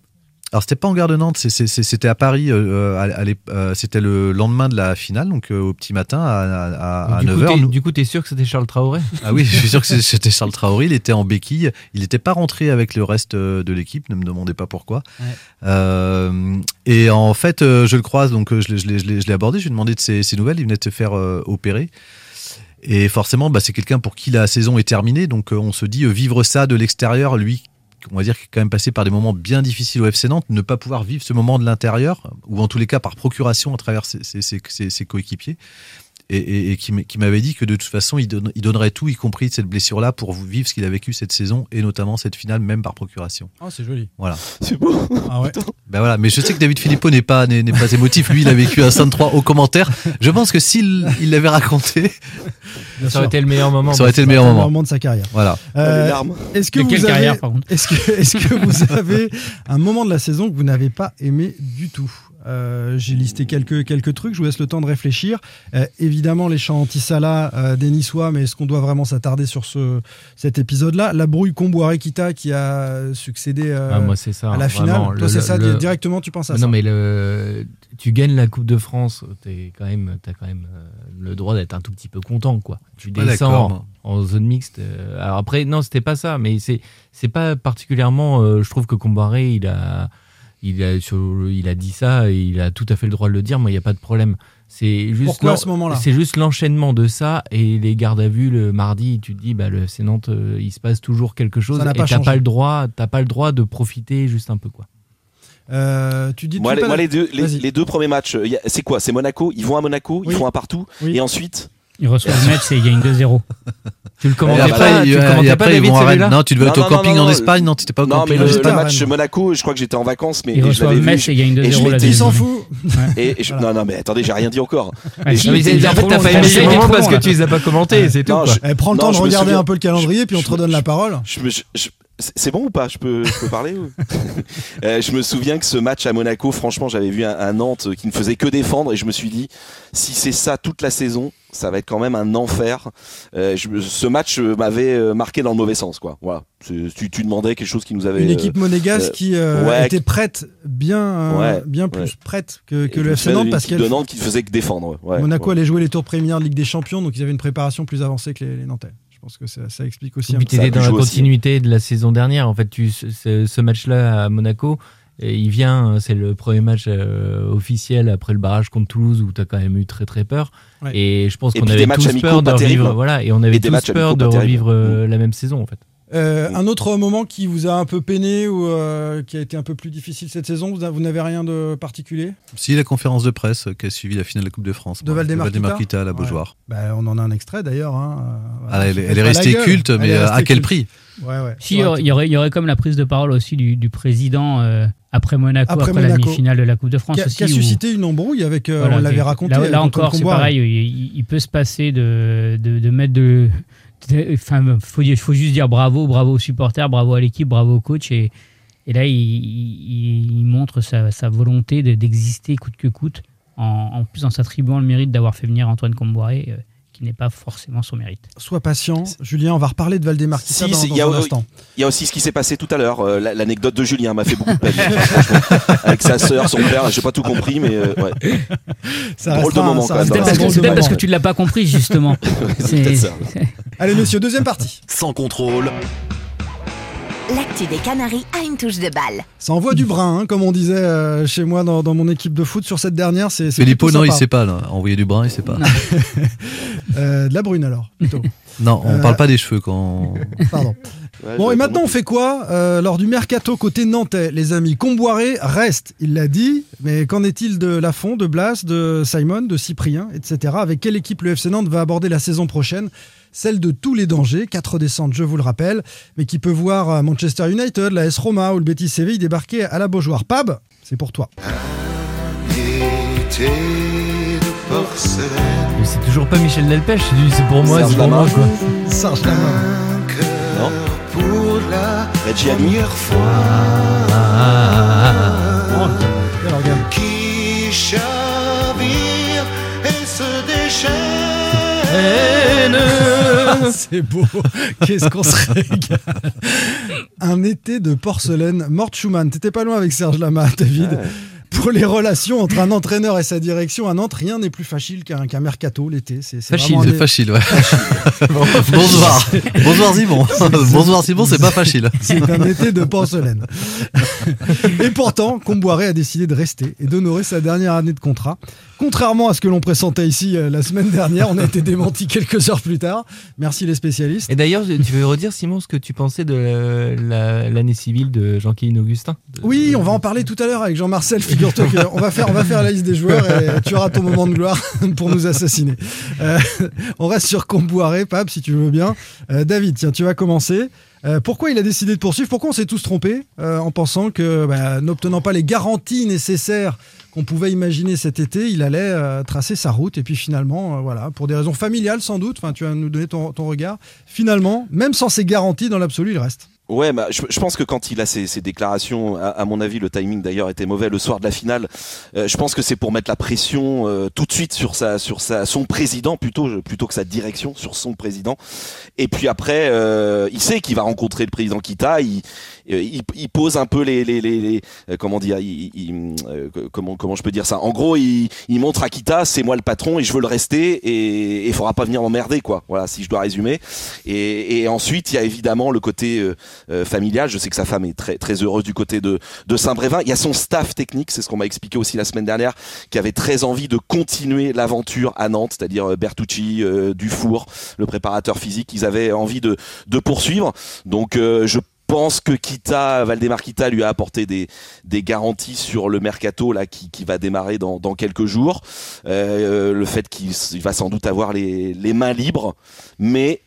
Alors c'était pas en gare de Nantes, c'était à Paris. euh, à- à l'ép- euh, c'était le lendemain de la finale, donc euh, au petit matin à, à, à du, coup, 9h. t'es- du coup, t'es sûr que c'était Charles Traoré? Ah oui, je suis sûr que c'était Charles Traoré. Il était en béquille. Il n'était pas rentré avec le reste euh, de l'équipe. Ne me demandez pas pourquoi. Ouais. Euh, et en fait, euh, je le croise, donc euh, je l'ai- abordé. Je lui ai demandé de ses, ses nouvelles. Il venait de se faire euh, opérer. Et forcément, bah, c'est quelqu'un pour qui la saison est terminée. Donc euh, on se dit, euh, vivre ça de l'extérieur, lui, on va dire qu'il est quand même passé par des moments bien difficiles au FC Nantes, ne pas pouvoir vivre ce moment de l'intérieur, ou en tous les cas par procuration à travers ses, coéquipiers, et, et- et qui m'avait dit que de toute façon, il, donne- il donnerait tout, y compris cette blessure-là, pour vivre ce qu'il a vécu cette saison, et notamment cette finale, même par procuration. Ah, c'est joli. Voilà. C'est beau. Ah ouais. Ben voilà, mais je sais que David Philippot n'est pas, n'est, pas émotif. Lui, il a vécu un 5-3 au commentaire. Je pense que s'il il l'avait raconté, Bien Ça aurait sûr. été le meilleur moment. ça aurait été le meilleur le moment. moment de sa carrière. Voilà. Euh. Est-ce que De vous quelle avez, carrière, par contre Est-ce que, est-ce que vous avez un moment de la saison que vous n'avez pas aimé du tout? Euh, J'ai listé quelques, quelques trucs, je vous laisse le temps de réfléchir. Euh, évidemment, les chants anti-Salah euh, des Niçois, mais est-ce qu'on doit vraiment s'attarder sur ce, cet épisode-là? La brouille Comboiré-Kita qui a succédé euh, Ah, moi, c'est ça. à la finale. vraiment, Toi, c'est ça, le- directement, tu penses à Mais ça? Non, mais le, tu gagnes la Coupe de France, t'es quand même, t'as quand même euh, le droit d'être un tout petit peu content, quoi. Tu descends en zone mixte. alors après, non, c'était pas ça, mais c'est, c'est pas particulièrement. euh, je trouve que Combaré, il a, il a, sur- il a dit ça, et il a tout à fait le droit de le dire. Moi, il n'y a pas de problème. C'est juste Pourquoi à l'en- ce moment-là C'est juste l'enchaînement de ça et les gardes à vue le mardi. Tu te dis, bah, le FC Nantes, euh, il se passe toujours quelque chose Ça n'a et pas t'as pas le droit, t'as pas le droit de profiter juste un peu, quoi. Euh, Tu dis Moi, les, pas moi, la- les deux, les, deux premiers matchs, c'est quoi? C'est Monaco? Ils vont à Monaco, Oui. ils font un partout, Oui. et ensuite? Ils reçoivent Metz et ils gagnent 2-0. Tu le commentais après, pas, il- tu le commentais après, pas, ils David, vont à Rennes. celui-là Non, tu devais être Non, au non, camping non, en non, Espagne. Non, tu n'étais pas au Non, mais camping le, en j'étais le à Espagne. match. Monaco, je crois que j'étais en vacances, mais Ils je l'avais vu. Metz et ils gagnent et je 2-0 la m'étais- Il deuxième s'en journée. fout. Et, et je- non, non, mais attendez, j'ai rien dit encore. Mais en fait, t'as pas aimé les moments parce que tu les as pas commentés, c'est tout. Non, Eh, prends le Non, temps de regarder un peu le calendrier, puis on te redonne la parole. C'est bon ou pas? Je peux, je peux parler ou- Euh, Je me souviens que ce match à Monaco, franchement, j'avais vu un, un Nantes qui ne faisait que défendre et je me suis dit, si c'est ça toute la saison, ça va être quand même un enfer. Euh, je ce match euh, m'avait marqué dans le mauvais sens, quoi. Voilà. Tu, tu demandais quelque chose qui nous avait. Une équipe monégasque euh, qui euh, ouais, était prête, bien, euh, Ouais, bien plus ouais. prête que, le FC Nantes parce équipe qu'elle de Nantes qui ne faisait que défendre. Monaco ouais. allait jouer les tours préliminaires de Ligue des Champions, donc ils avaient une préparation plus avancée que les, les Nantais. Je pense que ça, ça explique aussi Et un puis peu. t'étais a dans la aussi. continuité de la saison dernière. En fait, tu, ce, ce match-là à Monaco, et il vient, c'est le premier match euh, officiel après le barrage contre Toulouse où tu as quand même eu très très peur. Ouais. Et je pense qu'on avait tous peur de revivre, voilà, et on avait Et tous peur de revivre euh, la même saison en fait. Euh, un autre moment qui vous a un peu peiné ou euh, qui a été un peu plus difficile cette saison, vous, a- vous n'avez rien de particulier? Si, la conférence de presse euh, qui a suivi la finale de la Coupe de France. De moi. Valdemar à la Beaujoire. Bah, On en a un extrait d'ailleurs. hein, euh, Ah, elle, est restée culte, mais à quel culte. prix? Ouais, ouais. Si, il y aurait- il y aurait, il y aurait comme la prise de parole aussi du, du président euh, après Monaco, Après après, la demi-finale de la Coupe de France. qui a, aussi, qui a où- suscité une embrouille avec, euh, Voilà, on l'avait raconté. Là, là encore, c'est pareil. Il, il peut se passer de, de, de mettre de. Enfin, faut, faut juste dire bravo, bravo aux supporters, bravo à l'équipe, bravo au coach. Et, là, il, montre sa, volonté de- d'exister coûte que coûte, en, en plus en s'attribuant le mérite d'avoir fait venir Antoine Comboiré, euh, qui n'est pas forcément son mérite. Sois patient, Julien, on va reparler de Valdemar Si, dans, il y a- un instant. Il y a aussi ce qui s'est passé tout à l'heure. euh, la- L'anecdote de Julien m'a fait beaucoup de peine. Avec sa sœur, son père, j'ai pas tout compris, mais euh, ouais. Ça Drôle de moment, ça quand même, parce, que- peut-être parce moment. que tu ne l'as pas compris, justement. c'est peut-être ça. Allez, messieurs, deuxième partie. Sans contrôle, L'actu des Canaries a une touche de balle. Ça envoie du brin, hein, comme on disait euh, chez moi dans, dans mon équipe de foot sur cette dernière. C'est Filippo, non, il sait pas. Là. Envoyer du brun, il sait pas. Euh, de la brune alors, plutôt. Non, on Euh, parle pas des cheveux quand. Pardon. Ouais, Bon, et maintenant, on fait quoi euh, lors du mercato côté nantais Les amis, Comboiré reste, il l'a dit, mais qu'en est-il de Lafont, de Blas, de Simon, de Cyprien, etc. Avec quelle équipe le FC Nantes va aborder la saison prochaine? Celle de tous les dangers, quatre descentes, je vous le rappelle, mais qui peut voir Manchester United, la S Roma ou le Betis Séville débarquer à la Beaujoire. Pab, c'est pour toi. Mais c'est toujours pas Michel Delpech, c'est pour moi, Serge c'est pour moi Lama. quoi. Serge Lama. Non pour la Reggie première fois. Quel organe. Qui chavire et se déchaîne. Ah, C'est beau. Qu'est-ce qu'on se régale. Un été de porcelaine. Mort Schumann. T'étais pas loin avec Serge Lama, David. Pour les relations entre un entraîneur et sa direction à Nantes, rien n'est plus facile qu'un mercato l'été. C'est Facile, c'est des- facile, ouais. Bonsoir. Bonsoir Simon. Bonsoir Simon, c'est pas facile. C'est un été de porcelaine. et pourtant, Comboiré a décidé de rester et d'honorer sa dernière année de contrat. Contrairement à ce que l'on pressentait ici euh, la semaine dernière, on a été démenti quelques heures plus tard. Merci les spécialistes. Et d'ailleurs, tu veux redire, Simon, ce que tu pensais de euh, la- l'année civile de Jean-Kéline Augustin? Oui, on va en parler tout à l'heure avec Jean-Marcel. Figure-toi qu'on va faire, on va faire la liste des joueurs et tu auras ton moment de gloire pour nous assassiner. Euh, on reste sur Comboiré, Pape, si tu veux bien. Euh, David, tiens, tu vas commencer. Euh, pourquoi il a décidé de poursuivre? Pourquoi on s'est tous trompés euh, en pensant que, bah, n'obtenant pas les garanties nécessaires qu'on pouvait imaginer cet été, il allait euh, tracer sa route et puis finalement, voilà, pour des raisons familiales sans doute. Tu vas nous donner ton, ton regard. Finalement, même sans ces garanties, dans l'absolu, il reste. Ouais, bah, je, je pense que quand il a ces, ces déclarations, à, à mon avis, le timing d'ailleurs était mauvais le soir de la finale. euh, je pense que c'est pour mettre la pression euh, tout de suite sur sa, sur sa, son président plutôt, plutôt que sa direction sur son président. Et puis après, euh, il sait qu'il va rencontrer le président Kita. Il, il, il pose un peu les, les, les, les- euh, comment dire, il, il- euh, comment, comment je peux dire ça? En gros, il, montre à Kita, c'est moi le patron et je veux le rester et il faudra pas venir m'emmerder quoi. Voilà, si je dois résumer. Et, et ensuite, il y a évidemment le côté euh, euh, familial. Je sais que sa femme est très très heureuse du côté de de Saint-Brévin. Il y a son staff technique, c'est ce qu'on m'a expliqué aussi la semaine dernière, qui avait très envie de continuer l'aventure à Nantes, c'est-à-dire euh, Bertucci, euh, Dufour, le préparateur physique. Ils avaient envie de de poursuivre. Donc euh, je pense que Kita, Valdemar Kita lui a apporté des, des garanties sur le mercato là qui, qui va démarrer dans, dans quelques jours? Euh, le fait qu'il va sans doute avoir les, les mains libres, mais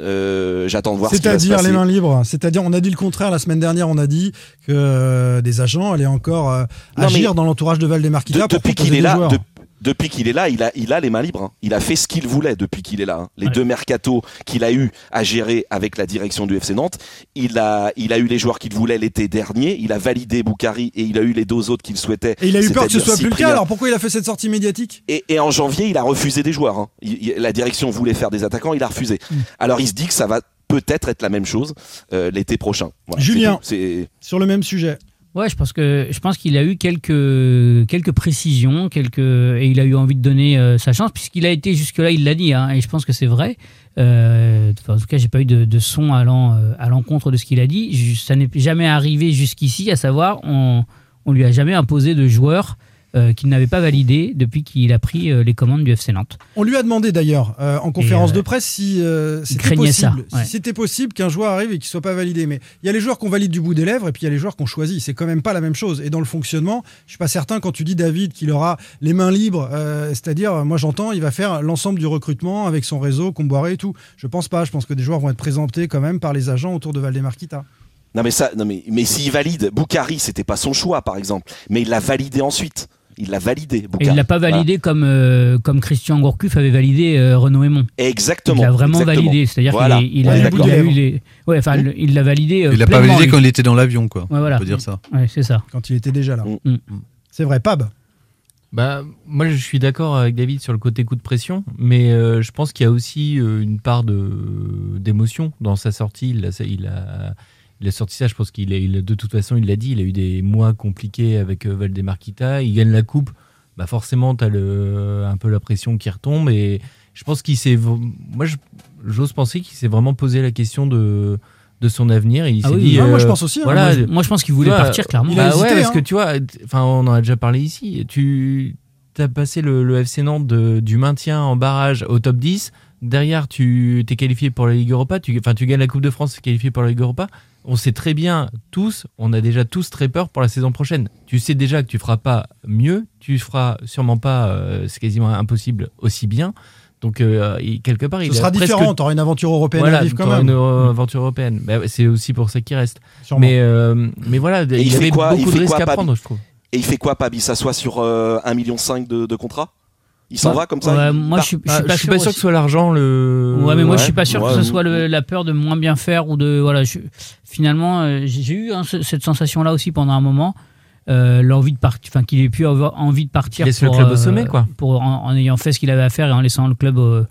euh, j'attends de voir ce C'est-à-dire passer. les mains libres. C'est-à-dire, on a dit le contraire la semaine dernière. On a dit que euh, des agents allaient encore euh, Non, agir dans l'entourage de Valdemar Kita De- pour depuis qu'il est là, de- depuis qu'il est là, il a, il a les mains libres. hein. Il a fait ce qu'il voulait depuis qu'il est là. hein. Les deux mercatos qu'il a eu à gérer avec la direction du FC Nantes, il a, il a eu les joueurs qu'il voulait l'été dernier. Il a validé Boukari et il a eu les deux autres qu'il souhaitait. Et il a eu peur que ce soit plus le cas. Alors pourquoi il a fait cette sortie médiatique? Et, et en janvier, il a refusé des joueurs. hein. Il- il- la direction voulait faire des attaquants, il a refusé. Mm. Alors il se dit que ça va peut-être être la même chose euh, l'été prochain. Voilà, Julien. C'est Sur le même sujet. Ouais, je pense que je pense qu'il a eu quelques quelques précisions, quelques et il a eu envie de donner euh, sa chance puisqu'il a été jusque là, il l'a dit, hein, et je pense que c'est vrai. Euh, en tout cas, j'ai pas eu de, son allant euh, à l'encontre de ce qu'il a dit. Ça n'est jamais arrivé jusqu'ici, à savoir, on on lui a jamais imposé de joueur euh, qu'il n'avait pas validé depuis qu'il a pris euh, les commandes du FC Nantes. On lui a demandé d'ailleurs euh, en conférence euh, de presse si euh, c'était possible, ça, ouais. si c'était possible qu'un joueur arrive et qu'il soit pas validé. Mais il y a les joueurs qu'on valide du bout des lèvres et puis il y a les joueurs qu'on choisit. C'est quand même pas la même chose. Et dans le fonctionnement, je suis pas certain quand tu dis David qu'il aura les mains libres, euh, c'est-à-dire moi j'entends il va faire l'ensemble du recrutement avec son réseau, Comboiré et tout. Je pense pas. Je pense que des joueurs vont être présentés quand même par les agents autour de Valdemar Kita. non mais ça, non mais mais s'il valide, Boukari, c'était pas son choix par exemple, mais il l'a validé ensuite. Il l'a validé. Et il l'a pas validé comme euh, comme Christian Gourcuff avait validé euh, Renaud Aymon. Exactement. Il l'a vraiment exactement. validé, c'est-à-dire Voilà. qu'il il il a eu les, ouais, enfin, il l'a validé. euh, Il l'a pas validé lui. quand il était dans l'avion, quoi. Ouais, voilà. On peut dire ça. Ouais, c'est ça. Quand il était déjà là. Mm. C'est vrai, Pab. Bah, moi, je suis d'accord avec David sur le côté coup de pression, mais euh, je pense qu'il y a aussi euh, une part de d'émotion dans sa sortie. Il a, il a, il a sorti ça, je pense qu'il a, il de toute façon, il l'a dit, il a eu des mois compliqués avec euh, Valdemar Kita. Il gagne la coupe, bah forcément, tu as le, un peu la pression qui retombe. Et je pense qu'il s'est. Moi, j'ose penser qu'il s'est vraiment posé la question de de son avenir. Et il Ah s'est oui, dit. Ah, moi, euh, je pense aussi, hein. Voilà, Moi, je- moi, je pense qu'il voulait vois, partir, clairement. Bah hésité, ouais, parce hein. que tu vois, enfin, on en a déjà parlé ici. Tu as passé le, le FC Nantes de- du maintien en barrage au top 10. Derrière, tu t'es qualifié pour la Ligue Europa. Tu, enfin, tu gagnes la Coupe de France, tu es qualifié pour la Ligue Europa. On sait très bien, tous, on a déjà tous très peur pour la saison prochaine. Tu sais déjà que tu feras pas mieux, tu feras sûrement pas, euh, c'est quasiment impossible, aussi bien. Donc, euh, quelque part, Ce il sera a presque- différent. Tu auras une aventure européenne voilà, à vivre quand t'auras même. une euh, aventure européenne. Bah c'est aussi pour ça qu'il reste. Sûrement. Mais, euh, mais voilà, Et il, fait avait quoi beaucoup il de fait risques quoi, à prendre, je trouve. Et il fait quoi, Pabi? Il s'assoit sur euh, 1,5 million de, de contrat Il s'en Ouais. va comme ça Ouais, il moi, part je suis, je Ah, suis pas je suis sûr pas sûr aussi. que ce soit l'argent le. Ouais, mais moi je Ouais, suis pas sûr ouais, que ce soit le- la peur de moins bien faire ou de voilà. je- finalement, euh, j'ai eu hein, ce- cette sensation-là aussi pendant un moment, euh, l'envie de partir, enfin qu'il ait pu avoir envie de partir. laisse le pour, club au sommet, quoi. Pour en, en ayant fait ce qu'il avait à faire et en laissant le club euh,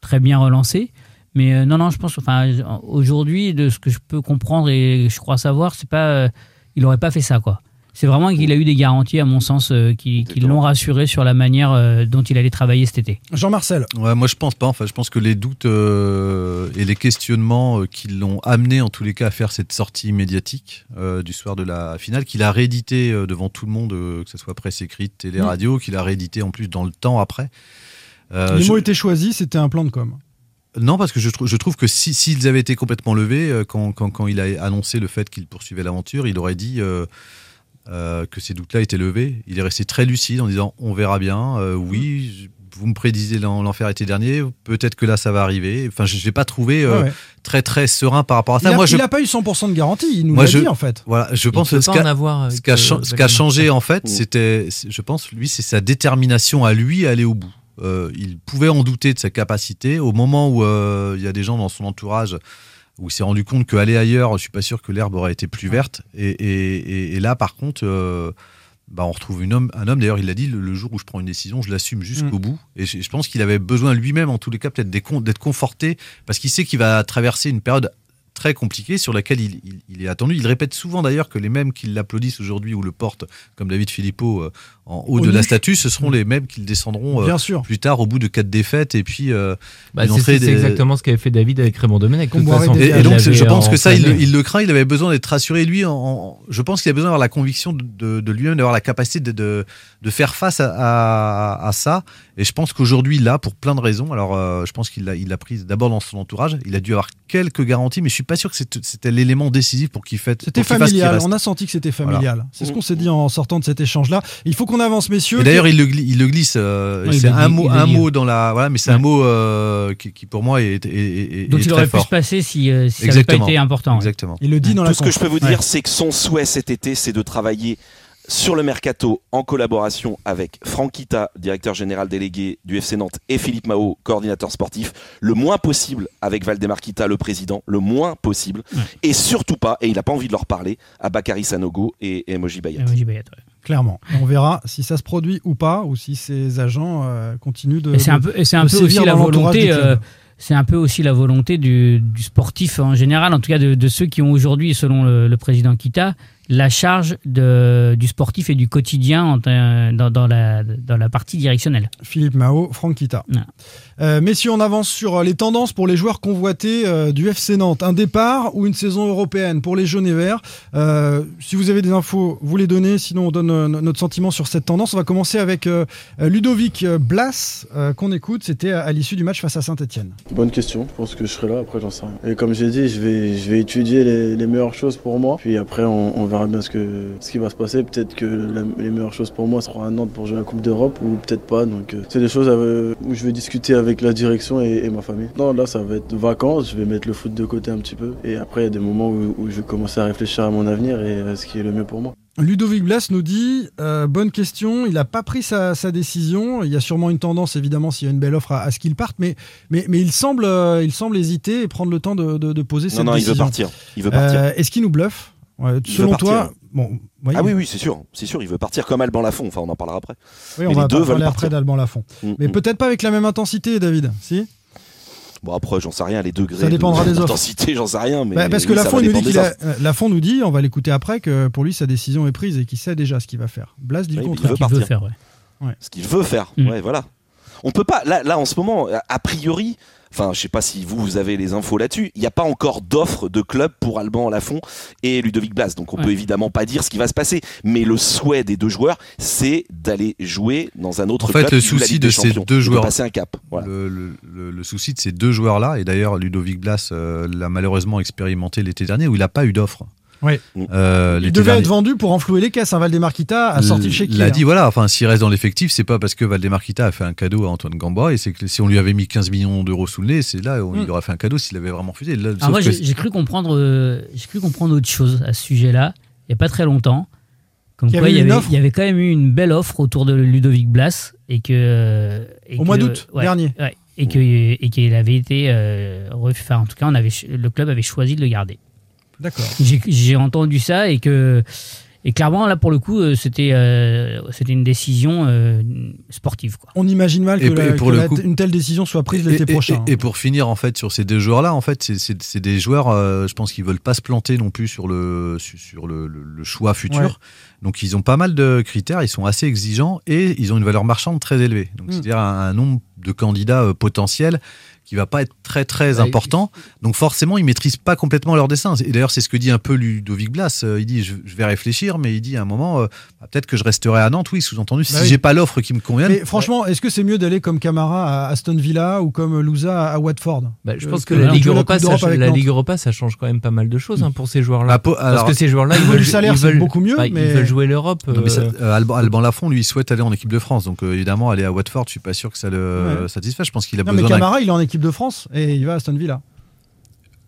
très bien relancé. Mais euh, non, non, je pense, enfin aujourd'hui, de ce que je peux comprendre et je crois savoir, c'est pas, euh, il aurait pas fait ça, quoi. C'est vraiment qu'il a eu des garanties, à mon sens, euh, qui, qui l'ont rassuré sur la manière euh, dont il allait travailler cet été. Jean-Marcel. Ouais, moi je pense pas. Enfin, je pense que les doutes euh, et les questionnements euh, qui l'ont amené en tous les cas à faire cette sortie médiatique euh, du soir de la finale, qu'il a réédité euh, devant tout le monde, euh, que ce soit presse écrite, télé, Mm. radio, qu'il a réédité en plus dans le temps après. Euh, Les je- mots étaient choisis, c'était un plan de com. Non, parce que je, trou- je trouve que si- s'ils avaient été complètement levés, euh, quand, quand- quand il a annoncé le fait qu'il poursuivait l'aventure, il aurait dit euh, euh, que ces doutes-là étaient levés. Il est resté très lucide en disant on verra bien, euh, oui, je- vous me prédisez l'en- l'enfer été dernier, peut-être que là ça va arriver. Enfin, je ne l'ai pas trouvé euh, Ouais, très très serein par rapport à ça. il, a, Moi, je, il a pas eu 100% de garantie, il nous l'a je- dit en fait. voilà, je pense que ce qu'a changé en fait, Mm. c'était, c'est- je pense, lui, c'est sa détermination à lui à aller au bout. Euh, il pouvait en douter de sa capacité. Au moment où euh, il y a des gens dans son entourage où il s'est rendu compte qu'aller ailleurs, je suis pas sûr que l'herbe aurait été plus verte. Et, et- là, par contre, euh, bah, on retrouve une homme, un homme. D'ailleurs, il l'a dit le, le jour où je prends une décision, je l'assume jusqu'au Mm. bout. Et je, je pense qu'il avait besoin lui-même, en tous les cas, peut-être d'être conforté parce qu'il sait qu'il va traverser une période très compliquée sur laquelle il, il- il est attendu. Il répète souvent d'ailleurs que les mêmes qui l'applaudissent aujourd'hui ou le portent, comme David Philippot, euh, en haut Au de la statue, ce seront les mêmes qui le descendront euh, Bien sûr. plus tard au bout de quatre défaites et puis euh, Bah, c'est des- exactement ce qu'avait fait David avec Raymond Domenech. de toute façon. et, donc, je pense que ça, il, le- enflammé. il le craint. Il avait besoin d'être rassuré. Lui, en- en- je pense qu'il a besoin d'avoir la conviction de, de- de lui-même, d'avoir la capacité de, de, de faire face à, à- à ça. Et je pense qu'aujourd'hui, là, pour plein de raisons, alors euh, je pense qu'il l'a il l'a prise d'abord dans son entourage. Il a dû avoir quelques garanties, mais je suis pas sûr que c'était l'élément décisif pour qu'il fait. C'était familial, on a senti que c'était familial. Voilà. C'est ce qu'on s'est dit en sortant de cet échange-là. Il faut qu'on avance, messieurs. D'ailleurs, il le, gli- il le glisse. euh, Ouais, c'est un mot, un mont dans la. Voilà, mais c'est un mot euh, qui, qui, pour moi est, est, est- est Donc il très aurait pu se passer si, euh, si ça n'avait pas été important. ouais. Exactement. Il le dit dans la Tout ce que je peux vous dire, c'est que son souhait cet été, c'est de travailler sur le mercato en collaboration avec Franck Kita, directeur général délégué du FC Nantes, et Philippe Mao, coordinateur sportif, le moins possible avec Valdemar Kita, le président, le moins possible, Ouais. et surtout pas, et il n'a pas envie de leur parler, à Bakary Sanogo et et Emoji Bayat. Euh, Moji Bayat, ouais. Clairement. On verra si ça se produit ou pas, ou si ces agents euh, continuent de. Et c'est un peu, et c'est un peu aussi la volonté. euh, c'est un peu aussi la volonté du, du sportif en général, en tout cas de, de ceux qui ont aujourd'hui, selon le, le président Kita, la charge de, du sportif et du quotidien en- euh, dans, dans la, dans la partie directionnelle. Philippe Mao, Franck Kita. Euh, messieurs, on avance sur euh, les tendances pour les joueurs convoités euh, du FC Nantes. Un départ ou une saison européenne pour les jaunes et verts. Euh, si vous avez des infos, vous les donnez. Sinon, on donne notre sentiment sur cette tendance. On va commencer avec Ludovic Blas, qu'on écoute. C'était à, l'issue du match face à Saint-Etienne. Bonne question, je pense que je serai là, après j'en sais rien. Et comme j'ai dit, je vais, je vais étudier les, meilleures choses pour moi, puis après on, verra bien ce, que, ce qui va se passer. Peut-être que les meilleures choses pour moi seront à Nantes pour jouer la Coupe d'Europe, ou peut-être pas. Donc c'est des choses où je vais discuter avec la direction et, et ma famille. Non, là ça va être vacances, je vais mettre le foot de côté un petit peu. Et après il y a des moments où, où je vais commencer à réfléchir à mon avenir et à ce qui est le mieux pour moi. Ludovic Blas nous dit euh, bonne question. Il n'a pas pris sa, sa décision. Il y a sûrement une tendance, évidemment, s'il y a une belle offre à, à ce qu'il parte, mais, mais, mais il, semble, euh, il semble hésiter et prendre le temps de, de- de poser Non, cette non, il décision. veut partir. Il veut partir. Euh, Est-ce qu'il nous bluffe? Ouais, Selon toi, partir. Bon, oui, Ah oui, oui, c'est sûr, c'est sûr, il veut partir comme Alban Lafont, enfin on en parlera après. oui, Mais les deux parler veulent après partir. d'Alban Lafont. Mm, Mais mm. peut-être pas avec la même intensité, David. Si? Bon après, j'en sais rien, les degrés. Ça dépendra de- des offres. d'intensité, j'en sais rien, mais Bah, parce que oui, ça Lafont va il nous dit dépendre qu'il des a, euh, Lafont nous dit, on va l'écouter après, que pour lui sa décision est prise et qu'il sait déjà ce qu'il va faire. Blas dit Oui, le mais il contraire. veut partir. faire, ouais. ce qu'il veut faire. Mm. Ouais, voilà. On peut pas. Là, là, en ce moment, a- a priori, enfin, je sais pas si vous, vous avez les infos là-dessus. Il n'y a pas encore d'offre de club pour Alban Lafont et Ludovic Blas. Donc, on Ouais. peut évidemment pas dire ce qui va se passer. Mais le souhait des deux joueurs, c'est d'aller jouer dans un autre En fait, club. le qui joue la souci Ligue de des ces Champions, deux et de joueurs- passer un cap. Voilà. Le, le- le- le souci de ces deux joueurs-là, et d'ailleurs Ludovic Blas euh, l'a malheureusement expérimenté l'été dernier, où il n'a pas eu d'offre. Ouais. Euh, Il devait être vendu pour enflouer les caisses. Hein, Valdemarquita a sorti le chéquier. Il a hein. dit voilà, enfin s'il reste dans l'effectif, c'est pas parce que Valdemarquita a fait un cadeau à Antoine Gamba et c'est que si on lui avait mis 15 millions d'euros sous le nez, c'est là où Mm. il aurait fait un cadeau s'il avait vraiment refusé. Là, Alors moi, j'ai cru comprendre, euh, j'ai cru comprendre autre chose à ce sujet-là. Il n'y a pas très longtemps, comme Qu'il y quoi avait il y avait, offre il y avait quand même eu une belle offre autour de Ludovic Blas et que Et Au mois d'août ouais, dernier. ouais. et que et qu'il avait été euh, enfin, en tout cas on avait le club avait choisi de le garder. D'accord. J'ai entendu ça et que et clairement là pour le coup euh, c'était euh, c'était une décision euh, sportive quoi. On imagine mal que, Et- la- et pour que le la- coup- une telle décision soit prise l'été prochain. Et, et pour finir, en fait, sur ces deux joueurs-là, en fait, c'est- des joueurs, euh, je pense qu'ils veulent pas se planter non plus sur le, sur le, le- le choix futur. Ouais. Donc, ils ont pas mal de critères, ils sont assez exigeants et ils ont une valeur marchande très élevée. Donc, Mm. c'est-à-dire un, un nombre de candidats euh, potentiels qui va pas être très très Bah, important. Donc forcément, ils maîtrisent pas complètement leur dessin. Et d'ailleurs, c'est ce que dit un peu Ludovic Blas. Euh, Il dit, je, je vais réfléchir, mais il dit à un moment, euh, bah, peut-être que je resterai à Nantes. Oui, sous-entendu, si Bah oui. j'ai pas l'offre qui me convient. Mais franchement, est-ce que c'est mieux d'aller comme Camara à Aston Villa ou comme Louza à Watford? Bah, je Euh, pense que de la Ligue, Europa, ça, d'Europe avec la Nantes. Ligue Europa, ça change quand même pas mal de choses hein, pour ces joueurs-là. Ah, po- Parce alors- que ces joueurs-là, ils veulent, du salaire, ils veulent- beaucoup mieux, bah, mais- ils veulent jouer l'Europe. Mais euh, euh, Alban, Alban Lafont, lui, il souhaite aller en équipe de France. Donc, euh, évidemment, aller à Watford, je suis pas sûr que ça le Ouais. satisfait. Je pense qu'il a Non, mais besoin d'un- Camara, il est en équipe de France et il va à Aston Villa.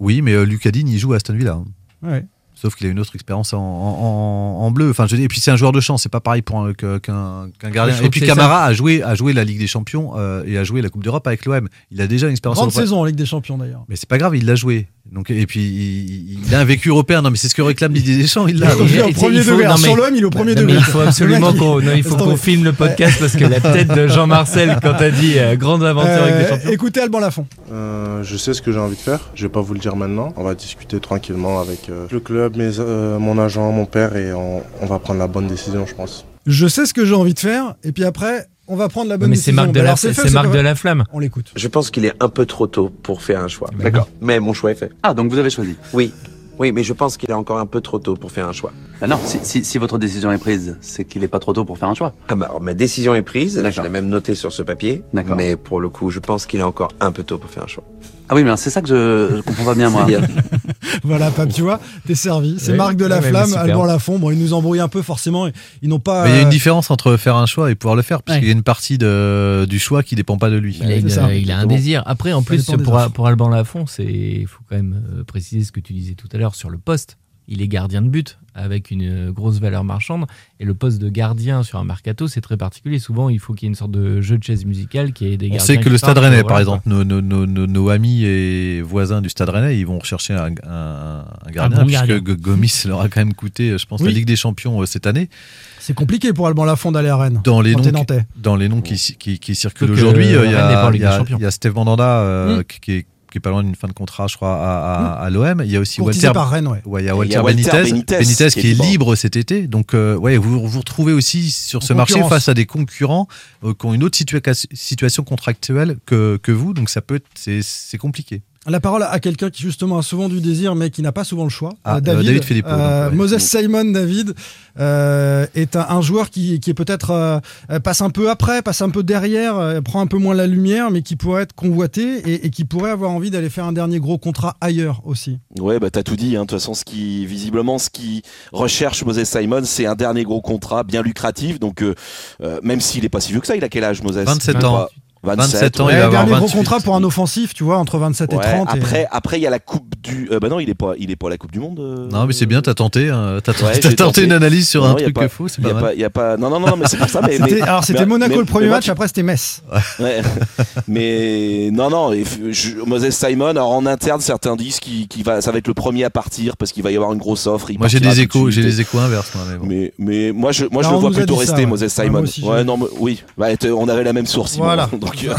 Oui, mais euh, Lucas Digne, il joue à Aston Villa. hein. Ouais. Sauf qu'il a une autre expérience en, en- en bleu. Enfin, je dis- et puis c'est un joueur de chance, c'est pas pareil pour qu'un qu'un gardien. Et puis Camara a joué, a joué la Ligue des Champions euh, et a joué la Coupe d'Europe avec l'OM. Il a déjà une expérience. Grande saison en Ligue des Champions d'ailleurs. Mais c'est pas grave, il l'a joué. Donc, et puis il, il a un vécu européen. Non, mais c'est ce que réclame Didier Deschamps. Il l'a. Il est au premier degré. Sur l'OM, il est au premier degré. il faut absolument qu'on non, il faut Laisse qu'on tomber. filme le podcast parce que la tête de Jean-Marcel quand t'as dit euh, grande aventure avec des Euh, champions. écoutez Alban Lafont. Euh, je sais ce que j'ai envie de faire. Je vais pas vous le dire maintenant. On va discuter tranquillement avec euh, le club, mes, euh, mon agent, mon père, et on, on va prendre la bonne décision, je pense. Je sais ce que j'ai envie de faire et puis après, on va prendre la bonne mais c'est décision. Marc de la, alors, c'est fait, Marc de la flamme. On l'écoute. Je pense qu'il est un peu trop tôt pour faire un choix. D'accord. Mais mon choix est fait. Ah, donc vous avez choisi Oui. Oui, mais je pense qu'il est encore un peu trop tôt pour faire un choix. Ah non, si, si, si votre décision est prise, c'est qu'il n'est pas trop tôt pour faire un choix. Ah bah, alors, ma décision est prise, je l'ai même noté sur ce papier, D'accord. mais pour le coup, je pense qu'il est encore un peu tôt pour faire un choix. Ah oui, mais c'est ça que je, je comprends pas bien, moi. Voilà, Pape, tu vois, t'es servi. C'est Oui. Marc de la Ouais, mais Flamme. Alban Lafont. Bon, ils nous embrouillent un peu forcément. Ils n'ont pas. Mais il y a une euh, différence entre faire un choix et pouvoir le faire, parce Ouais. qu'il y a une partie de, du choix qui dépend pas de lui. Il a, il a- il a un désir. Après, en Ça plus, pour, pour Alban Lafont, c'est il faut quand même euh, préciser ce que tu disais tout à l'heure sur le poste. Il est gardien de but avec une euh, grosse valeur marchande. Et le poste de gardien sur un mercato, c'est très particulier. Souvent, il faut qu'il y ait une sorte de jeu de chaise musicale qui ait des On gardiens. sait que le Stade Rennais, voilà, par exemple, nos, nos- nos- nos- nos amis et voisins du Stade Rennais, ils vont rechercher un, un- un gardien, bon puisque gardien. Gomis leur a quand même coûté, je pense, la Oui. Ligue des Champions euh, cette année. C'est compliqué pour Alban Lafont d'aller à Rennes. Dans les noms, qui- Nantais. dans les noms qui, qui, qui circulent aujourd'hui, euh, il y, a- y y Steve Mandanda euh, Mm. qui, qui est, qui est pas loin d'une fin de contrat, je crois, à, à- à l'OM. Il y a aussi Walter, par Rennes, ouais. il y a Il y Walter, a Walter Benitez, Benitez, Benitez qui, est libre. libre cet été. Donc, euh, ouais, vous vous retrouvez aussi sur En ce marché face à des concurrents euh, qui ont une autre situa- situation contractuelle que, que vous. Donc, ça peut c'est compliqué. La parole à quelqu'un qui justement a souvent du désir mais qui n'a pas souvent le choix. Ah, Euh, euh, David, David euh, ouais. Moses Simon David euh, est un, un joueur qui, qui est peut-être euh, passe un peu après, passe un peu derrière, euh, prend un peu moins la lumière, mais qui pourrait être convoité et, et qui pourrait avoir envie d'aller faire un dernier gros contrat ailleurs aussi. Ouais, bah t'as tout dit. hein. De toute façon, ce qui visiblement, ce qui recherche Moses Simon, c'est un dernier gros contrat bien lucratif. Donc, même s'il est pas si vieux que ça, il a quel âge, Moses? 27 ans. 27, 27 ans, ouais. il va avoir dernier gros 28. contrat pour un offensif, tu vois, entre 27 et Ouais, 30. et- Après, après, il y a la Coupe du. euh, bah non, il est pas, il est pas à la Coupe du Monde. euh. Non, mais c'est bien, t'as tenté, hein, t'as Ouais, tenté une analyse sur Non, un truc pas- faux, c'est pas mal. pas- y a pas. Non, non, non, mais c'est pour ça. Mais, C'était- mais- alors c'était Monaco mais- le premier match, après c'était Metz. Ouais. mais non, non. et f- je- Moses Simon, alors en interne, certains disent qu'il va, ça va être le premier à partir parce qu'il va y avoir une grosse offre. il Moi, j'ai des échos, j'ai des échos inverses, mais. Mais, moi, je, moi, je le vois plutôt rester. Moses Simon. ouais, non, mais- oui. Bah, on avait la même source. Voilà. Donc, euh,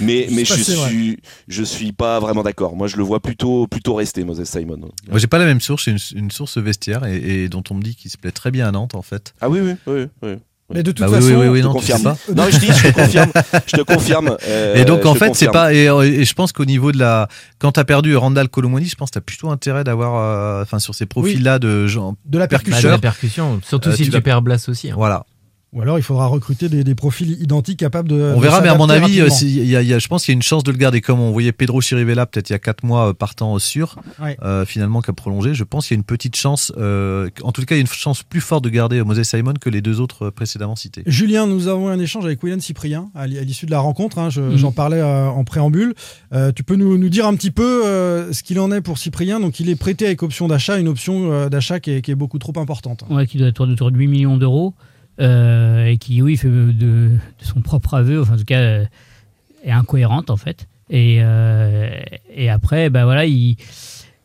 mais, mais je suis, je suis pas vraiment d'accord. Moi, je le vois plutôt, plutôt rester, Moses Simon. Moi, j'ai pas la même source, j'ai une, une source vestiaire et, et dont on me dit qu'il se plaît très bien à Nantes, en fait. Ah oui, oui, oui, oui. Mais de toute Bah façon, oui, oui, oui, Je te non, tu sais confirme. pas. Non, je dis, je te confirme. Je te confirme. euh, et donc en te fait c'est pas et, et je pense qu'au niveau de la quand t'as perdu Randall Colomoni je pense que t'as plutôt intérêt d'avoir euh, enfin sur ces profils là de gens de la Bah, de percussion. la percussion. Surtout Euh, si tu tu, perds Blas aussi. hein. voilà Ou alors il faudra recruter des, des profils identiques capables de. on de verra mais à mon avis euh, y a, il y a- je pense qu'il y a une chance de le garder comme on voyait Pedro Chirivella peut-être il y a 4 mois euh, partant sûr Ouais. euh, finalement qui a prolongé je pense qu'il y a une petite chance euh, en tout cas il y a une chance plus forte de garder Moses Simon que les deux autres précédemment cités Julien, nous avons un échange avec William Cyprien à l'issue de la rencontre. hein, je- Mhm. J'en parlais euh, en préambule. Euh, tu peux nous, nous dire un petit peu euh, ce qu'il en est pour Cyprien Donc, il est prêté avec option d'achat, une option euh, d'achat qui est, qui est beaucoup trop importante. Ouais, qui doit être autour de 8 millions d'euros. Euh, et qui, oui, fait de, de son propre aveu, enfin, en tout cas, euh, est incohérente en fait. Et, euh, et après, bah voilà, il,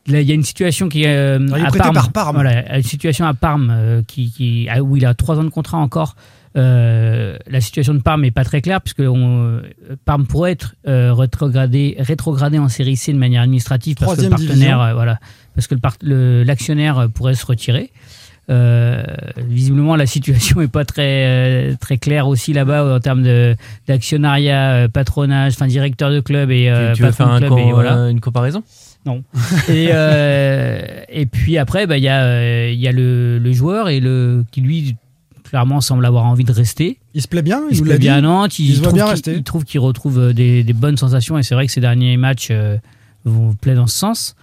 là, il y a une situation qui est euh, il est à prêté Parme. par Parme. Voilà, une situation à Parme qui, qui- ah, où il a trois ans de contrat encore. La situation de Parme n'est pas très claire puisque on, Parme pourrait être rétrogradé, rétrogradé en série C de manière administrative parce que le Troisième partenaire, voilà, parce que le part- le- l'actionnaire pourrait se retirer. Euh, visiblement, la situation est pas très euh, très claire aussi là-bas euh, en termes de d'actionnariat, patronage, enfin directeur de club et euh, tu veux patron faire de un club et voilà. une comparaison? Non. et, euh, et puis après, bah, il y a, il y a le, le joueur et le, qui lui, clairement, semble avoir envie de rester. Il se plaît bien, il, Il se plaît l'a bien à dit. Nantes. Il se voit trouve bien il trouve qu'il retrouve des, des bonnes sensations et c'est vrai que ces derniers matchs euh, vont plaît dans ce sens.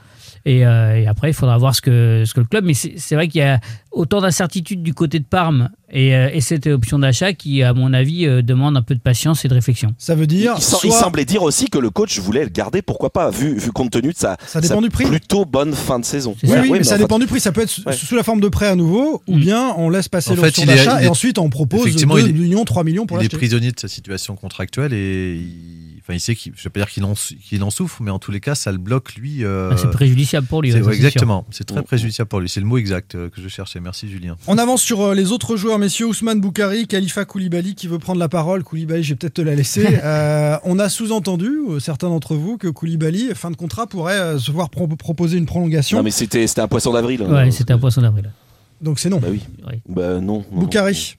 Et, euh, et après, il faudra voir ce que, ce que le club. Mais c'est vrai qu'il y a autant d'incertitudes du côté de Parme et, euh, et cette option d'achat qui, à mon avis, euh, demande un peu de patience et de réflexion. Ça veut dire. Il, sem- il semblait dire aussi que le coach voulait le garder, pourquoi pas, vu, vu compte tenu de sa, Ça dépend sa du prix. plutôt bonne fin de saison. Oui, Ouais, oui, ouais, mais ça dépend du prix. Ça peut être sous- Ouais. sous la forme de prêt à nouveau, ou bien on laisse passer l'option est- d'achat et ensuite on propose 2 Effectivement, il est- millions, 3 millions pour il est l'acheter. prisonnier de sa situation contractuelle et il, enfin, il sait qu'il, je vais pas dire qu'il en, qu'il en souffre, mais en tous les cas, ça le bloque lui. euh, Ah, c'est préjudiciable pour lui, c'est- ouais, exactement. C'est très Mm. préjudiciable pour lui. C'est le mot exact euh, que je cherchais. Merci Julien. On avance sur euh, les autres joueurs, messieurs. Ousmane Boukari, Khalifa Koulibaly qui veut prendre la parole. Koulibaly, je vais peut-être te la laisser. Euh, on a sous-entendu, certains d'entre vous, que Koulibaly, fin de contrat, pourrait euh, se voir pro- proposer une prolongation. Non, mais c'était c'était un poisson d'avril. hein. Ouais, c'était un poisson d'avril. Donc c'est non. Bah oui. Bah non. non, Boukari.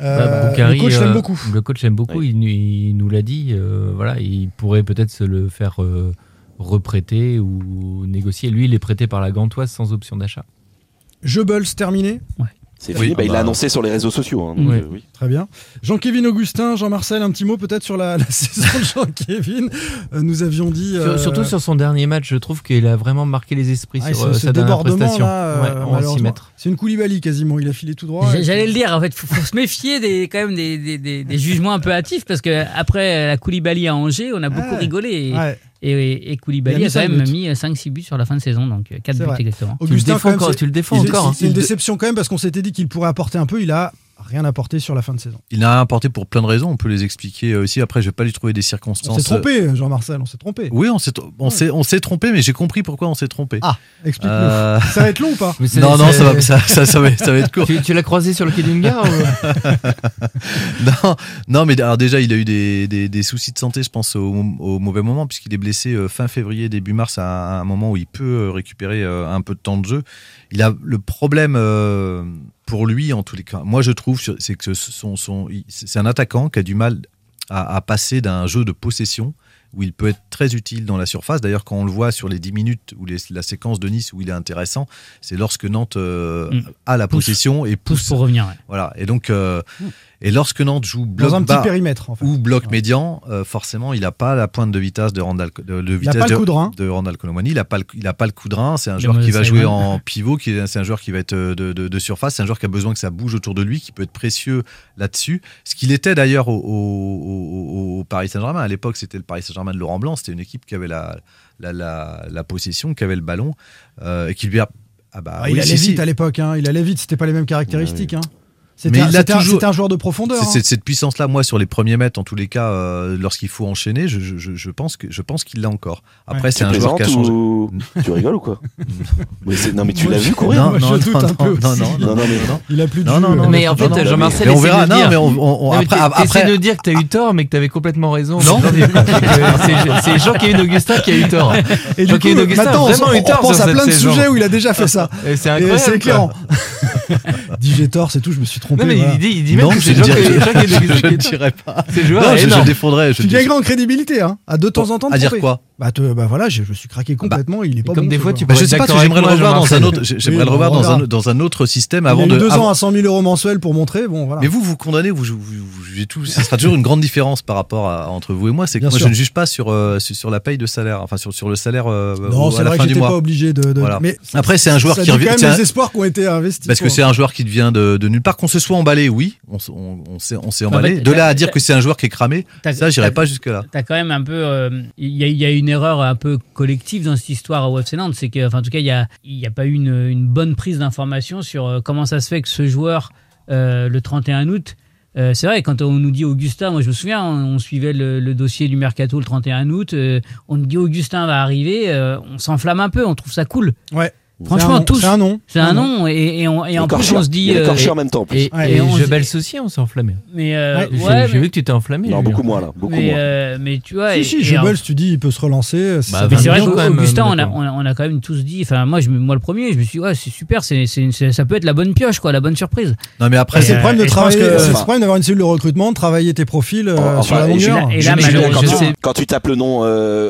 Bah, Euh, Boukari, le coach l'aime euh, beaucoup. Le coach l'aime beaucoup. Il, nous- il nous l'a dit. euh, voilà, il pourrait peut-être se le faire euh, reprêter ou négocier. Lui, il est prêté par la Gantoise sans option d'achat. Goebbels, terminé C'est Oui, fini. Bah, il bah. l'a annoncé sur les réseaux sociaux. hein, Ouais. euh, oui. Très bien. Jean-Kévin Augustin, Jean-Marcel, un petit mot peut-être sur la, la saison de Jean-Kévin. Euh, nous avions dit. Sur- euh, Surtout sur son dernier match, je trouve qu'il a vraiment marqué les esprits ah, sur ce- ce sa dernière prestation. là, Ouais, on va s'y malheureusement. mettre. C'est une Koulibaly quasiment. Il a filé tout droit. J'allais le dire, en fait, faut, faut se méfier des, quand même des, des, des- des jugements un peu hâtifs parce que après la Koulibaly à Angers, on a beaucoup Ouais. rigolé et, Ouais. Et, et Il a Koulibaly a quand même buts. mis 5-6 buts sur la fin de saison, donc 4 C'est buts vrai. exactement. Augustin, tu le défends c'est- encore, hein. C'est une Il de- déception quand même parce qu'on s'était dit qu'il pourrait apporter un peu. Il a rien apporté sur la fin de saison. Il n'a rien apporté pour plein de raisons. On peut les expliquer euh, aussi. Après, je vais pas lui trouver des On circonstances. s'est trompé, Jean-Marcel. On s'est trompé. Oui, on s'est, on s'est, on s'est trompé, mais j'ai compris pourquoi on s'est trompé. Ah, explique-nous. Euh, Ça va être long ou pas Mais c'est- Non, non, ça va, ça, ça, ça va, ça va être court. Tu, tu l'as croisé sur le quai d'une gare ou- non, non, mais alors déjà, il a eu des, des, des soucis de santé, je pense, au, au mauvais moment, puisqu'il est blessé euh, fin février, début mars, à, un moment où il peut euh, récupérer euh, un peu de temps de jeu. Il a le problème euh, pour lui, en tous les cas, moi je trouve, c'est que son, son, il- c'est un attaquant qui a du mal à, à passer d'un jeu de possession où il peut être très utile dans la surface. D'ailleurs, quand on le voit sur les 10 minutes ou la séquence de Nice où il est intéressant, c'est lorsque Nantes euh, Mm. a la Pousse. possession et pousse. Pousse pour revenir. ouais. Voilà. Et donc, euh, et lorsque Nantes joue bloc Dans un petit bas périmètre, en fait. ou bloc médian, euh, forcément, il n'a pas la pointe de vitesse de Randall, de, de vitesse pas le de, coup de rein. de Randall Colomani. Il n'a pas, le- il a pas le coup de rein. C'est un joueur qui va jouer en pivot. qui C'est un joueur qui va être euh, de, de- de surface. C'est un joueur qui a besoin que ça bouge autour de lui, qui peut être précieux là-dessus. Ce qu'il était d'ailleurs au, au- au- au Paris Saint-Germain. À l'époque, c'était le Paris Saint-Germain de Laurent Blanc. C'était une équipe qui avait la, la, la, la possession, qui avait le ballon euh, et qui lui a. Ah bah, Ah, oui, il allait si, si. vite à l'époque. hein. Il allait vite. C'était pas les mêmes caractéristiques. hein. Mais C'était un, toujours- joueur de profondeur. C'est- hein. c'est- Cette puissance-là, moi, sur les premiers mètres, en tous les cas, euh, lorsqu'il faut enchaîner, je, je- je- je pense que je pense qu'il l'a encore. Après, Ouais. c'est un joueur qui a changé. ou- Tu rigoles ou quoi Mais c'est- Non, mais tu l'as vu courir Non, Moi, non, je doute non, un non, peu non, aussi. non, Non, non, mais non. Il a plus de Non, non, non, Mais en fait, Jean-Marcel mais on verra. Non, mais on- après, de dire que t'as eu tort, mais que t'avais complètement raison. Non. C'est- C'est Jean-Kévin Augustin qui a eu tort. Et du coup, maintenant, on, pense à plein de sujets où il a déjà fait ça. C'est incroyable. c'est éclairant. Dit j'ai tort, c'est tout, je me suis trompé. Non, mais voilà. il dit, il dit même non, que je c'est qui je, ne dirais pas. C'est joueur Non, je, je énorme. défendrais. Je Tu dis- gagnes en crédibilité, hein, à de temps en temps. à dire quoi? Bah, te- bah voilà, je, je suis craqué complètement. il est pas comme bon, des fois, tu Bah, peux je sais pas, j'aimerais le revoir dans un autre. J'aimerais Oui, le revoir dans un, dans un autre système Il avant a eu de. deux avant- ans à 100 000 euros mensuels pour montrer. Bon, voilà. Mais vous, vous condamnez, vous, vous, vous jugez tout. Ce sera toujours une grande différence par rapport à, entre vous et moi. C'est que Bien moi, sûr. je ne juge pas sur, euh, sur, sur la paye de salaire, enfin sur, sur le salaire euh, non, c'est à la vrai fin que du j'étais mois. pas obligé de. de- Voilà. Mais Après, c'est un joueur ça qui revient. quand c'est les espoirs qui ont été investis. Parce que c'est un joueur qui vient de, de nulle part. Qu'on se soit emballé, oui, on, s'est on s'est En emballé. fait, de là à dire que c'est un joueur qui est cramé, ça, j'irai pas jusque-là. T'as quand même un peu. euh, Il y, a- il y a une erreur un peu collective dans cette histoire au FC Nantes, c'est qu'en en tout cas, il n'y a, y a, pas eu une, bonne prise d'information sur euh, comment ça se fait que ce joueur, euh, le 31 août, euh, c'est vrai, quand on nous dit Augustin, moi je me souviens, on, suivait le, dossier du Mercato le 31 août, on nous dit Augustin va arriver, on s'enflamme un peu, on trouve ça cool. Ouais. Franchement, tous. C'est un nom. C'est un nom. Et, et, on, en plus, on se dit. Euh, et, en même temps. Plus. Et, ouais, et on je on s'est enflammé. Mais euh, j'ai vu que tu t'es enflammé. Non, beaucoup moins là. Beaucoup mais, moins. Euh, mais tu vois. Si, si, je belle, tu dis, il peut se relancer. Bah, mais c'est vrai qu'Augustin, on a, on, a quand même tous dit. Enfin, moi, moi, le premier, je me suis dit, ouais, c'est super, c'est, ça peut être la bonne pioche, quoi, la bonne surprise. Non, mais après, c'est le euh, problème de travailler. C'est le problème d'avoir une cellule de recrutement, de travailler tes profils sur la longueur. Et là, quand tu tapes le nom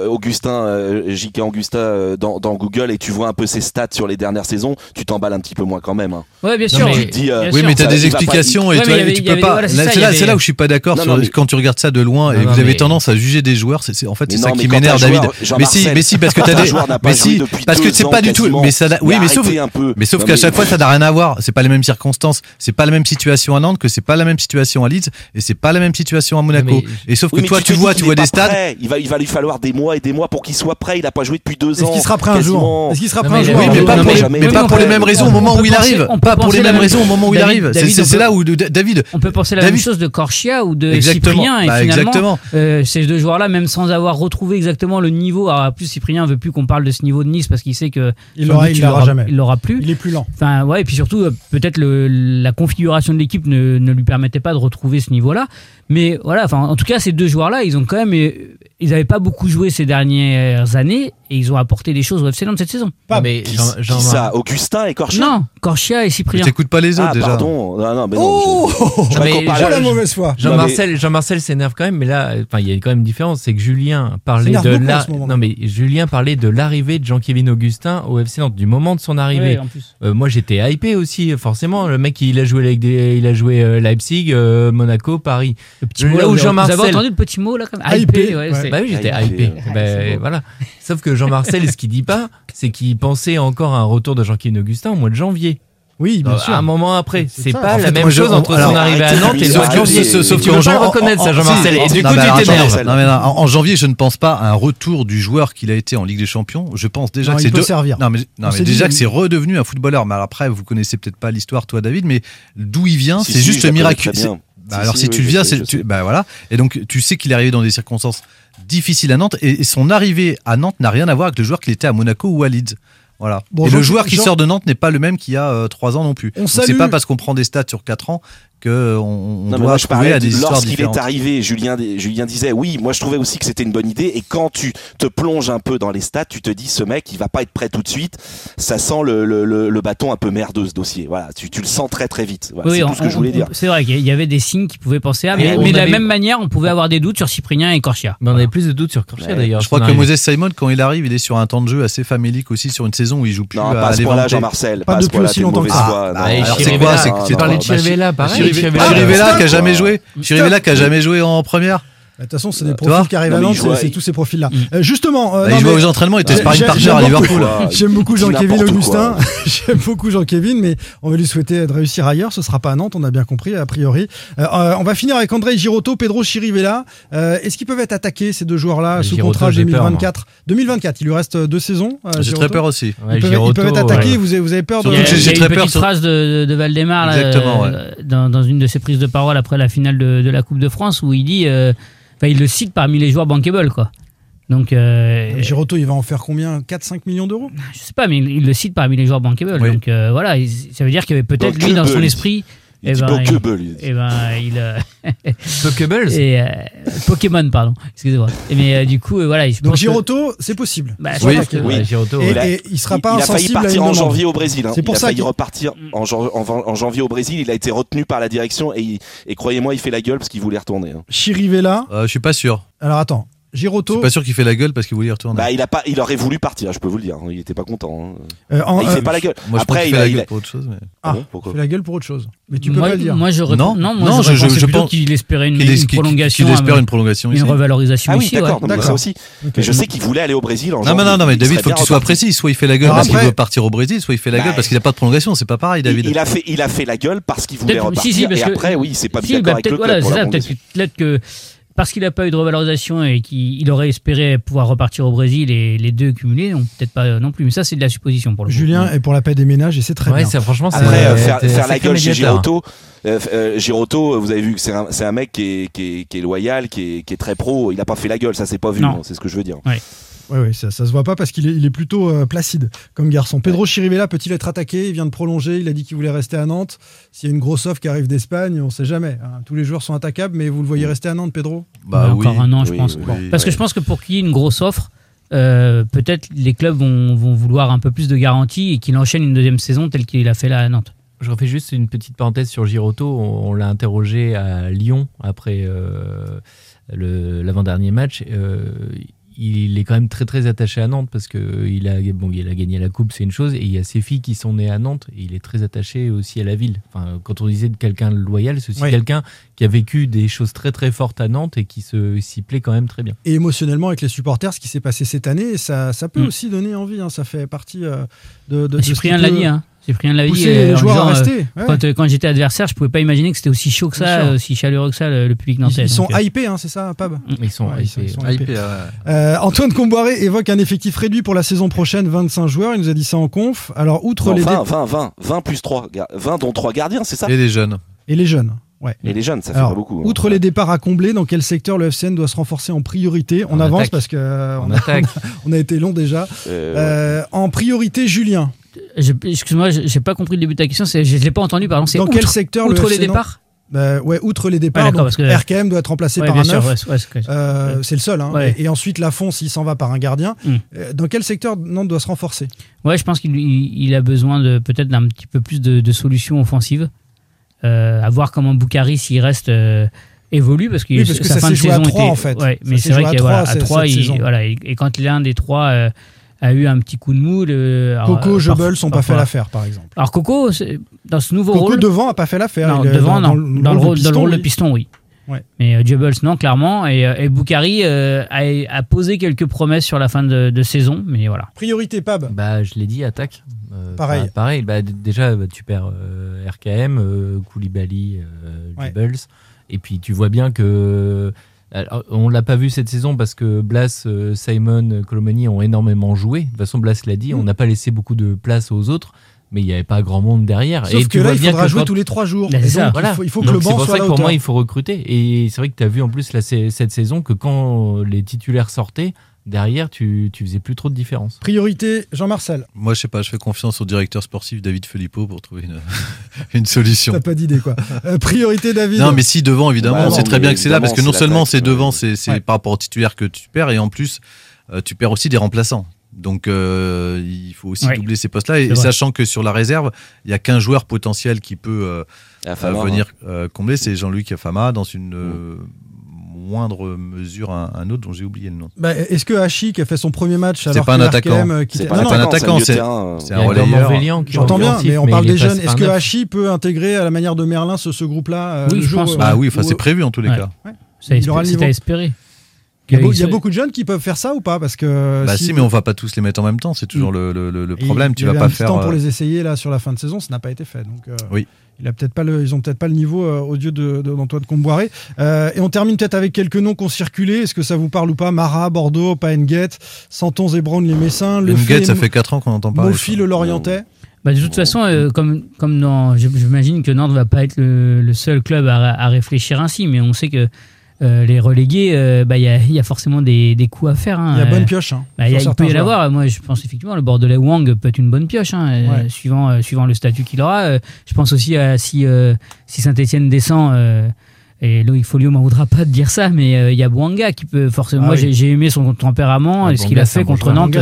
Augustin, JK Augusta dans Google et tu vois un peu ses stats sur les dernières saisons, tu t'emballes un petit peu moins quand même. Hein. Ouais, bien sûr. Mais, tu dis, euh, oui, mais tu as des explications et, tu peux pas. C'est là, où je suis pas d'accord quand tu regardes ça de loin et vous avez tendance à juger des joueurs. C'est en fait c'est ça qui m'énerve, David. Mais si, mais si, parce que t'as des. Mais si, parce que c'est pas du tout. Mais oui, mais sauf. Mais sauf qu'à chaque fois, ça n'a rien à voir. C'est pas les mêmes circonstances. C'est pas la même situation à Nantes que c'est pas la même situation à Leeds et c'est pas la même situation à Monaco. Et sauf que toi, tu vois, tu vois des stades. Il va lui falloir des mois et des mois pour qu'il soit prêt. Il a pas joué depuis deux ans. Est-ce qu'il sera prêt un jour Est-ce qu'il sera prêt un jour mais pas pour les mêmes raisons au moment où il arrive. Pas pour les mêmes raisons au moment où il arrive. C'est là où David. On peut penser la même chose de Corchia ou de Cyprien. Et bah, finalement, euh, ces deux joueurs-là, même sans avoir retrouvé exactement le niveau. Alors, en plus, Cyprien veut plus qu'on parle de ce niveau de Nice parce qu'il sait que il l'aura il l'aura jamais. Il l'aura plus. Il est plus lent. Enfin, ouais. Et puis surtout, euh, peut-être la configuration de l'équipe ne, lui permettait pas de retrouver ce niveau-là. Mais voilà. En tout cas, ces deux joueurs-là, ils ont quand même euh, ils n'avaient pas beaucoup joué ces dernières années et ils ont apporté des choses au FC Nantes cette saison. Pas mais Jean, Jean ça Augustin et Corchia Non, Corchia et Cyprien. Je t'écoute pas les autres ah, déjà. Pardon. Ah, oh je, je Jean, la mauvaise foi. Jean-Marcel mais... Jean s'énerve quand même, mais là, il y a quand même une différence. C'est que Julien parlait de non, mais Julien parlait de l'arrivée de Jean-Kévin Augustin au FC Nantes, du moment de son arrivée. Euh, moi, j'étais hypé aussi, forcément. Le mec, il a joué, avec il a joué euh, Leipzig, euh, Monaco, Paris. Le là où Jean-Marcel. Vous avez entendu le petit mot là comme Hypé, ouais, bah oui, j'étais hypé. Bah, ah, bah, bon. voilà. Sauf que Jean-Marcel, ce qu'il dit pas, c'est qu'il pensait encore à un retour de Jean-Claude Augustin au mois de janvier. Oui, bien euh, sûr. Un moment après, c'est pas la même chose entre son arrivée à Nantes et le Sauf que je reconnais ça, Jean-Marcel. Et du coup, tu t'énerves. En janvier, je ne pense pas à un retour du joueur qu'il a été en Ligue des Champions. Je pense déjà que c'est servir. Non, mais déjà que c'est redevenu un footballeur. Mais après, vous connaissez peut-être pas l'histoire, toi, David, mais d'où il vient, c'est juste miraculeux. Bah alors si, tu viens, c'est bah voilà. Et donc tu sais qu'il est arrivé dans des circonstances difficile à Nantes. Et, son arrivée à Nantes n'a rien à voir avec le joueur qu'il était à Monaco ou à Leeds. Voilà. Et le joueur qui sort de Nantes n'est pas le même qu'il y a euh, 3 ans non plus. C'est pas parce qu'on prend des stats sur 4 ans que on, on non, doit moi, je Lorsqu'il est arrivé, Julien, disait oui, moi je trouvais aussi que c'était une bonne idée. Et quand tu te plonges un peu dans les stats, tu te dis ce mec, il va pas être prêt tout de suite. Ça sent le, bâton un peu merdeux ce dossier. Voilà, tu, le sens très très vite. C'est tout ce que je voulais dire. C'est vrai qu'il y avait des signes qui pouvaient penser à. Mais, de la même manière, on pouvait avoir des doutes sur Cyprien et Corchia. Mais on avait plus de doutes sur Corchia ouais. d'ailleurs. Je crois que Moses Simon, quand il arrive, il est sur un temps de jeu assez famélique aussi sur une saison où il joue plus. Non, à pas à ce point-là, Jean-Marcel. Pas depuis aussi longtemps que ça. Ah, c'est quoi C'est hein, là, pareil. Chirivella ah, qui a jamais joué. Chirivella qui a jamais joué en première. Bah, de toute façon, c'est des bah, profils qui arrivent à Nantes, c'est tous ces profils-là. Euh, justement. Euh, bah, il jouait aux entraînements, il était sparring partner à Liverpool. J'aime beaucoup Jean-Kévin Augustin. J'aime beaucoup Jean-Kévin, mais on va lui souhaiter de réussir ailleurs. Ce ne sera pas à Nantes, on a bien compris, a priori. Euh, on va finir avec André Girotto, Pedro Chirivella. Est-ce qu'ils peuvent être attaqués, ces deux joueurs-là, sous contrat 2024 2024, il lui reste deux saisons. J'ai très peur aussi. Ils peuvent être attaqués, vous avez peur de. J'ai très peur. phrase de Valdemar dans une de ses prises de parole après la finale de la Coupe de France où il dit. Enfin, il le cite parmi les joueurs bankable, quoi. Donc, euh, Giroto, il va en faire combien? 4-5 millions d'euros? Je sais pas, mais il, le cite parmi les joueurs bankable. Donc euh, voilà, ça veut dire qu'il y avait peut-être lui dans son esprit il eh ben, Pokéball. Il, eh ben, euh, euh, Pokémon, pardon. Excusez-moi. Mais euh, du coup, voilà. Je Donc Giroto, c'est possible. Bah, oui, que, oui. Ouais, Giroto, et, ouais. et, il sera pas il, a failli partir en janvier au Brésil. Hein. C'est pour il ça. Il repartir mm. en, janvier au Brésil. Il a été retenu par la direction et, croyez-moi, il fait la gueule parce qu'il voulait retourner. Hein. Chirivella. je suis pas sûr. Alors attends. Giroto. Je suis pas sûr qu'il fait la gueule parce qu'il voulait y retourner. Bah, il a pas, il aurait voulu partir. Je peux vous le dire. Hein. Il était pas content. Hein. Euh, il fait euh, pas la gueule. Moi, je pense il, fait la gueule pour autre chose. Mais... Ah, il fait la gueule pour autre chose. Mais tu peux moi, pas le dire. Moi, je non, non, non, je, je, je pense qu'il espérait une, il, une prolongation, qu il espère euh, une prolongation, une revalorisation. Ah oui, d'accord. Ouais. Ça aussi. Je sais qu'il voulait aller au Brésil. En non, mais non, non, mais David, il faut que tu sois précis. Soit il fait la gueule parce qu'il veut partir au Brésil, soit il fait la bah, gueule parce qu'il a pas de prolongation. C'est pas pareil, David. Il a fait, il a fait la gueule parce qu'il voulait repartir. Et après, oui, c'est pas bien bah, d'accord avec le club. Peut-être que parce qu'il n'a pas eu de revalorisation et qu'il il aurait espéré pouvoir repartir au Brésil et les deux cumulés, non, peut-être pas non plus. Mais ça, c'est de la supposition pour le coup. Julien est pour la paix des ménages et c'est très Ouais, bien. ça, franchement, c'est- Après, euh, Euh, faire, la gueule chez. Giroto, euh, euh, Giroto, vous avez vu que c'est un, c'est un mec qui est, qui, est, qui est loyal, qui est, qui est très pro. Il a pas fait la gueule, ça s'est pas vu. Non. non, C'est ce que je veux dire. Oui, oui, ça, ça se voit pas parce qu'il est, il est plutôt euh, placide comme garçon. Pedro Chirivella peut-il être attaqué? Il vient de prolonger, il a dit qu'il voulait rester à Nantes. S'il y a une grosse offre qui arrive d'Espagne, on sait jamais. hein. Tous les joueurs sont attaquables, mais vous le voyez rester à Nantes, Pedro? Bah encore un an, je pense. Parce que je pense que pour qu'il y ait une grosse offre, euh, peut-être les clubs vont, vont vouloir un peu plus de garantie et qu'il enchaîne une deuxième saison telle qu'il a fait là à Nantes. Je refais juste une petite parenthèse sur Giroto. On, on l'a interrogé à Lyon après euh, le- l'avant-dernier match. Euh, il est quand même très très attaché à Nantes parce que il a, bon, il a gagné la coupe, c'est une chose, et il y a ses filles qui sont nées à Nantes. Et il est très attaché aussi à la ville. Enfin, quand on disait de quelqu'un de loyal, c'est aussi Oui. quelqu'un qui a vécu des choses très très fortes à Nantes et qui se s'y plaît quand même très bien. Et émotionnellement avec les supporters, ce qui s'est passé cette année, ça, ça peut Mm. aussi donner envie. hein. Ça fait partie euh, de, de, de ce Cyprien qui l'a peut dit, hein. Cyprien l'a dit. euh, les en joueurs à disant, euh, rester. ouais. Quand, euh, quand j'étais adversaire, je pouvais pas imaginer que c'était aussi chaud que ça, aussi chaleureux que ça, le, le public Ils, nantais. ils sont Donc, euh, hypés, hein, c'est ça, Pab? Ils sont Ouais, hypés. ils sont Hypés, hypés. ouais. Euh, Antoine Comboiré évoque un effectif réduit pour la saison prochaine, 25 joueurs. Il nous a dit ça en conf. Alors, outre Non, les 20, dé- 20, 20, 20 plus 3, 20 dont 3 gardiens, c'est ça? Et les jeunes. et les jeunes. Ouais. Et les jeunes, ça fait Alors, pas beaucoup. hein. outre les départs à combler, dans quel secteur le FCN doit se renforcer en priorité? On En avance attaque. parce que euh, En on, a, attaque. on a été long déjà. Euh, Euh, en priorité, Julien. Excuse-moi, je- j'ai pas compris le début de ta question. Je, je l'ai pas entendu. Pardon. Dans outre, quel secteur le outre les départs? Euh, ouais, outre les départs, Ouais, donc que- RKM doit être remplacé Ouais, par un sûr, ouais, Euh, c'est le seul. hein. Et, et ensuite, Lafont, s'il s'en va par un gardien. Mm. Euh, Dans quel secteur Nantes doit se renforcer? Ouais, je pense qu'il il- il a besoin de peut-être d'un petit peu plus de, de solutions offensives. Euh, à voir comment Boukari, s'il reste, évolue parce que, Oui, parce que sa ça fin de joué à saison était. en fait. Mais c'est vrai qu'à trois, voilà, à cette- 3, cette il, voilà, et, et quand l'un des trois a eu un petit coup de mou, le, alors, Coco, euh, Jebel sont pas fait l'affaire, par exemple. Alors Coco, dans ce nouveau Coco rôle. devant a pas fait l'affaire. Non, Il devant, dans- non. dans le Dans le rôle, de dans le rôle de piston, oui. Ouais. Mais euh, Jebels, non, clairement. Et, euh, et Boukari euh, a, a posé quelques promesses sur la fin de, de saison, mais voilà. Priorité, Pab. Bah, je l'ai dit, attaque. Euh, Pareil. bah, pareil. Bah, déjà, bah, tu perds euh, RKM, euh, Koulibaly, euh, Ouais. Jebels. Et puis, tu vois bien que. Alors, on l'a pas vu cette saison parce que Blas, euh, Simon, Colomani ont énormément joué. De toute façon, Blas l'a dit, Mm. on n'a pas laissé beaucoup de place aux autres, mais il n'y avait pas grand monde derrière. Sauf et que tu là, vois il bien faudra que jouer quand- tous les trois jours. Là, c'est ça, voilà. il faut, il faut que Donc, le c'est banc pour soit ça à que la pour moi, il faut recruter. Et c'est vrai que tu as vu en plus la- cette saison que quand les titulaires sortaient, derrière, tu, tu faisais plus trop de différence. Priorité, Jean-Marcel. Moi, je sais pas, je fais confiance au directeur sportif David Filippo pour trouver une, une solution. T'as pas d'idée, quoi. Euh, priorité, David. Non, mais si devant, évidemment, Bah non, c'est très bien que c'est là, parce que non seulement c'est devant, c'est c'est ouais. par rapport au titulaire que tu perds, et en plus, euh, tu perds aussi des remplaçants. Donc, euh, il faut aussi Ouais. doubler ces postes-là. Et, sachant que sur la réserve, il y a qu'un joueur potentiel qui peut euh, venir euh, combler, c'est Jean-Luc Fama, dans une euh, moindre mesure, un, un autre dont j'ai oublié le nom. Bah, Est-ce que Hachi, qui a fait son premier match C'est alors pas un attaquant. euh, C'est pas un attaquant, c'est- un relayeur. J'entends bien, mais on parle des jeunes. Est-ce que. Hachi peut intégrer à la manière de Merlin ce, groupe-là euh, Oui, je pense, oui, où- c'est prévu en tous les cas. C'est Il aura le c'est niveau. à espérer. Il y, a il y beaucoup de jeunes qui peuvent faire ça ou pas? Parce que Bah si- si, mais on va pas tous les mettre en même temps, c'est toujours le, le- le- Et problème. il Tu y vas avait pas un faire. temps pour euh, les essayer là sur la fin de saison, ça n'a pas été fait. Donc, euh, Oui. il a peut-être pas le, ils ont peut-être pas le niveau euh, aux yeux de- de- d'Antoine Comboiré. Euh, et on termine peut-être avec quelques noms qui ont circulé. Est-ce que ça vous parle ou pas? Mara, Bordeaux, Paenguet, Santon, Zébron, les Messins, Le Nguet, ça fait 4 ans qu'on entend parler. Mofi, le Lorientais. Bah, de toute façon, euh, comme, comme j'imagine que Nantes va pas être le, le seul club à, à réfléchir ainsi, mais on sait que euh, les relégués, euh, bah, il y, a, il y a forcément des, des coups à faire. hein. Il y a Euh, bonne pioche. hein, bah, il y a- sur il peut y en avoir. Moi, je pense effectivement le Bordelais Wang peut être une bonne pioche, hein, euh, Ouais. suivant, euh, suivant le statut qu'il aura. Euh, je pense aussi à si, euh, si Saint-Etienne descend. euh, et Loïc Folio m'en voudra pas de dire ça, mais euh, il y a Bouanga qui peut forcément. Ah moi, oui. j'ai- j'ai aimé son tempérament Ah, et ce qu'il a fait contre. Nantes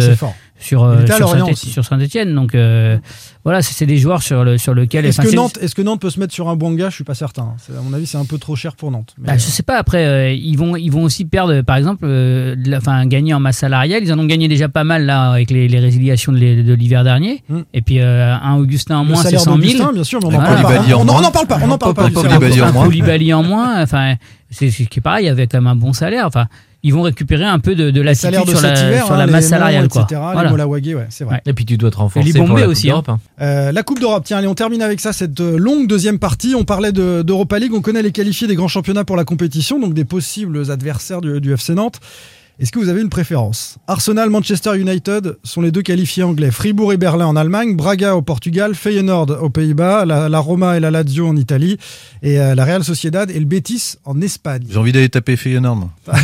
Euh, sur, euh, sur Saint- Saint-Etienne. Donc euh, voilà, c'est c'est des joueurs sur, le, sur lequel. Est-ce que, Nantes, est-ce que Nantes peut se mettre sur un Bouanga? Je suis pas certain. C'est- À mon avis, c'est un peu trop cher pour Nantes. Mais, Bah, je sais pas. Après, euh, ils vont, ils vont aussi perdre, par exemple, euh, de la- enfin, gagner en masse salariale. Ils en ont gagné déjà pas mal là avec les, les résiliations de l'hi- de l'hiver dernier. Mm. Et puis euh, un Augustin en moins, c'est salaire 100 000. d'Augustin, bien sûr, mais on n'en Voilà. parle pas. On- on- moins. On n'en parle pas. On n'en parle pas. Pas du salaire Koulibaly en moins. Enfin, c'est c'est ce qui est pareil avec quand même un bon salaire. Enfin, ils vont récupérer un peu de, de Les de sur la, hiver, sur hein, la les masse salariale. Quoi. etc., Voilà. Les ouais, c'est vrai. Et puis tu dois te renforcer les pour Bombay la Coupe aussi, d'Europe, hein. hein. Euh, la Coupe d'Europe, tiens, allez, on termine avec ça, cette euh, longue deuxième partie. On parlait de- d'Europa League, on connaît les qualifiés des grands championnats pour la compétition, donc des possibles adversaires du, du FC Nantes. Est-ce que vous avez une préférence Arsenal, Manchester United sont les deux qualifiés anglais. Fribourg et Berlin en Allemagne, Braga au Portugal, Feyenoord aux Pays-Bas, la, la Roma et la Lazio en Italie, et euh, la Real Sociedad et le Betis en Espagne. J'ai envie d'aller taper Feyenoord.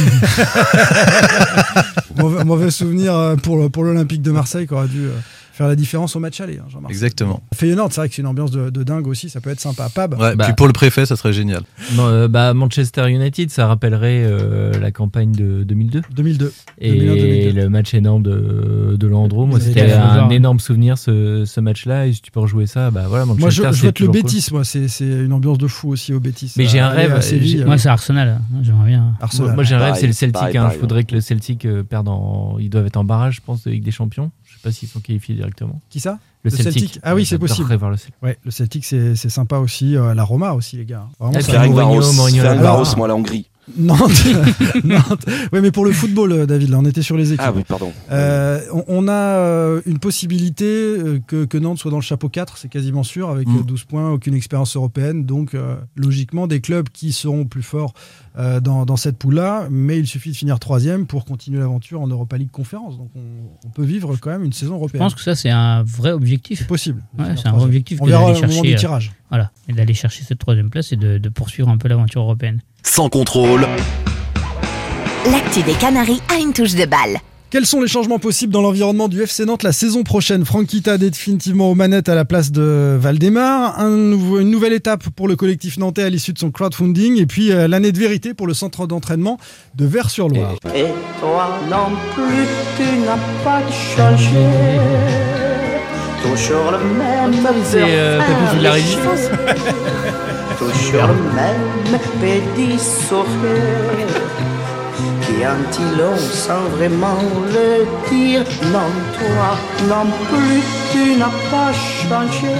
mauvais, mauvais souvenir euh, pour, pour l'Olympique de Marseille qui aurait dû euh, faire la différence au match aller. hein, Jean-Marc. Exactement. Feyenoord, c'est vrai que c'est une ambiance de, de dingue aussi, ça peut être sympa. Pab Ouais, Bah. Puis pour le préfet, ça serait génial. Non, euh, bah, Manchester United, ça rappellerait euh, la campagne de 2002. 2002. Et 2001-2002. le match énorme de, de Landreau, moi c'était un voir. énorme souvenir ce, ce match-là. Et si tu peux rejouer ça, bah voilà, Manchester. Moi, je, je vote le toujours cool. Bétis, moi, c'est c'est une ambiance de fou aussi au Bétis. Mais j'ai un rêve, Séville, euh, Moi, c'est Arsenal. hein. J'aimerais bien. Arsenal. Moi j'ai un rêve, c'est le Celtic. hein. Il faudrait que le Celtic perde en. Ils doivent être en barrage, je pense, de Ligue des Champions. Je sais pas s'ils sont qualifiés directement. Qui ça? Le, Celtic. Ah oui, c'est possible. voir le Celtic. Ouais, le Celtic, c'est c'est sympa aussi. euh, la Roma aussi, les gars. Vraiment, Ah, ça- Ferenc Mourinho, Mourinho, moi la Hongrie. Nantes. Mais pour le football, euh, David, là, on était sur les équipes. Ah oui, pardon. Euh, on, on a euh, une possibilité que, que Nantes soit dans le chapeau 4, c'est quasiment sûr, avec Mm. euh, 12 points, aucune expérience européenne. Donc, euh, logiquement, des clubs qui seront plus forts euh, dans, dans cette poule-là. Mais il suffit de finir troisième pour continuer l'aventure en Europa League Conférence. Donc, on, on peut vivre quand même une saison Je européenne. pense que ça, c'est un vrai objectif. c'est possible. Ouais, c'est un vrai objectif On verra au moment du euh, tirage. Voilà. Et d'aller chercher cette troisième place et de, de poursuivre un peu l'aventure européenne. Sans contrôle, L'actu des Canaries a une touche de balle. Quels sont les changements possibles dans l'environnement du FC Nantes la saison prochaine? Franck définitivement aux manettes à la place de Valdemar. Un nouveau- une nouvelle étape pour le collectif nantais à l'issue de son crowdfunding. Et puis euh, l'année de vérité pour le centre d'entraînement de Vers-sur-Loire. Et toi non plus, tu n'as pas changé. Toujours le même. C'est euh, Papy de la Résistance. Toujours le même petit sourire. Qui anti-long sans vraiment le dire. Non, toi non plus, tu n'as pas changé.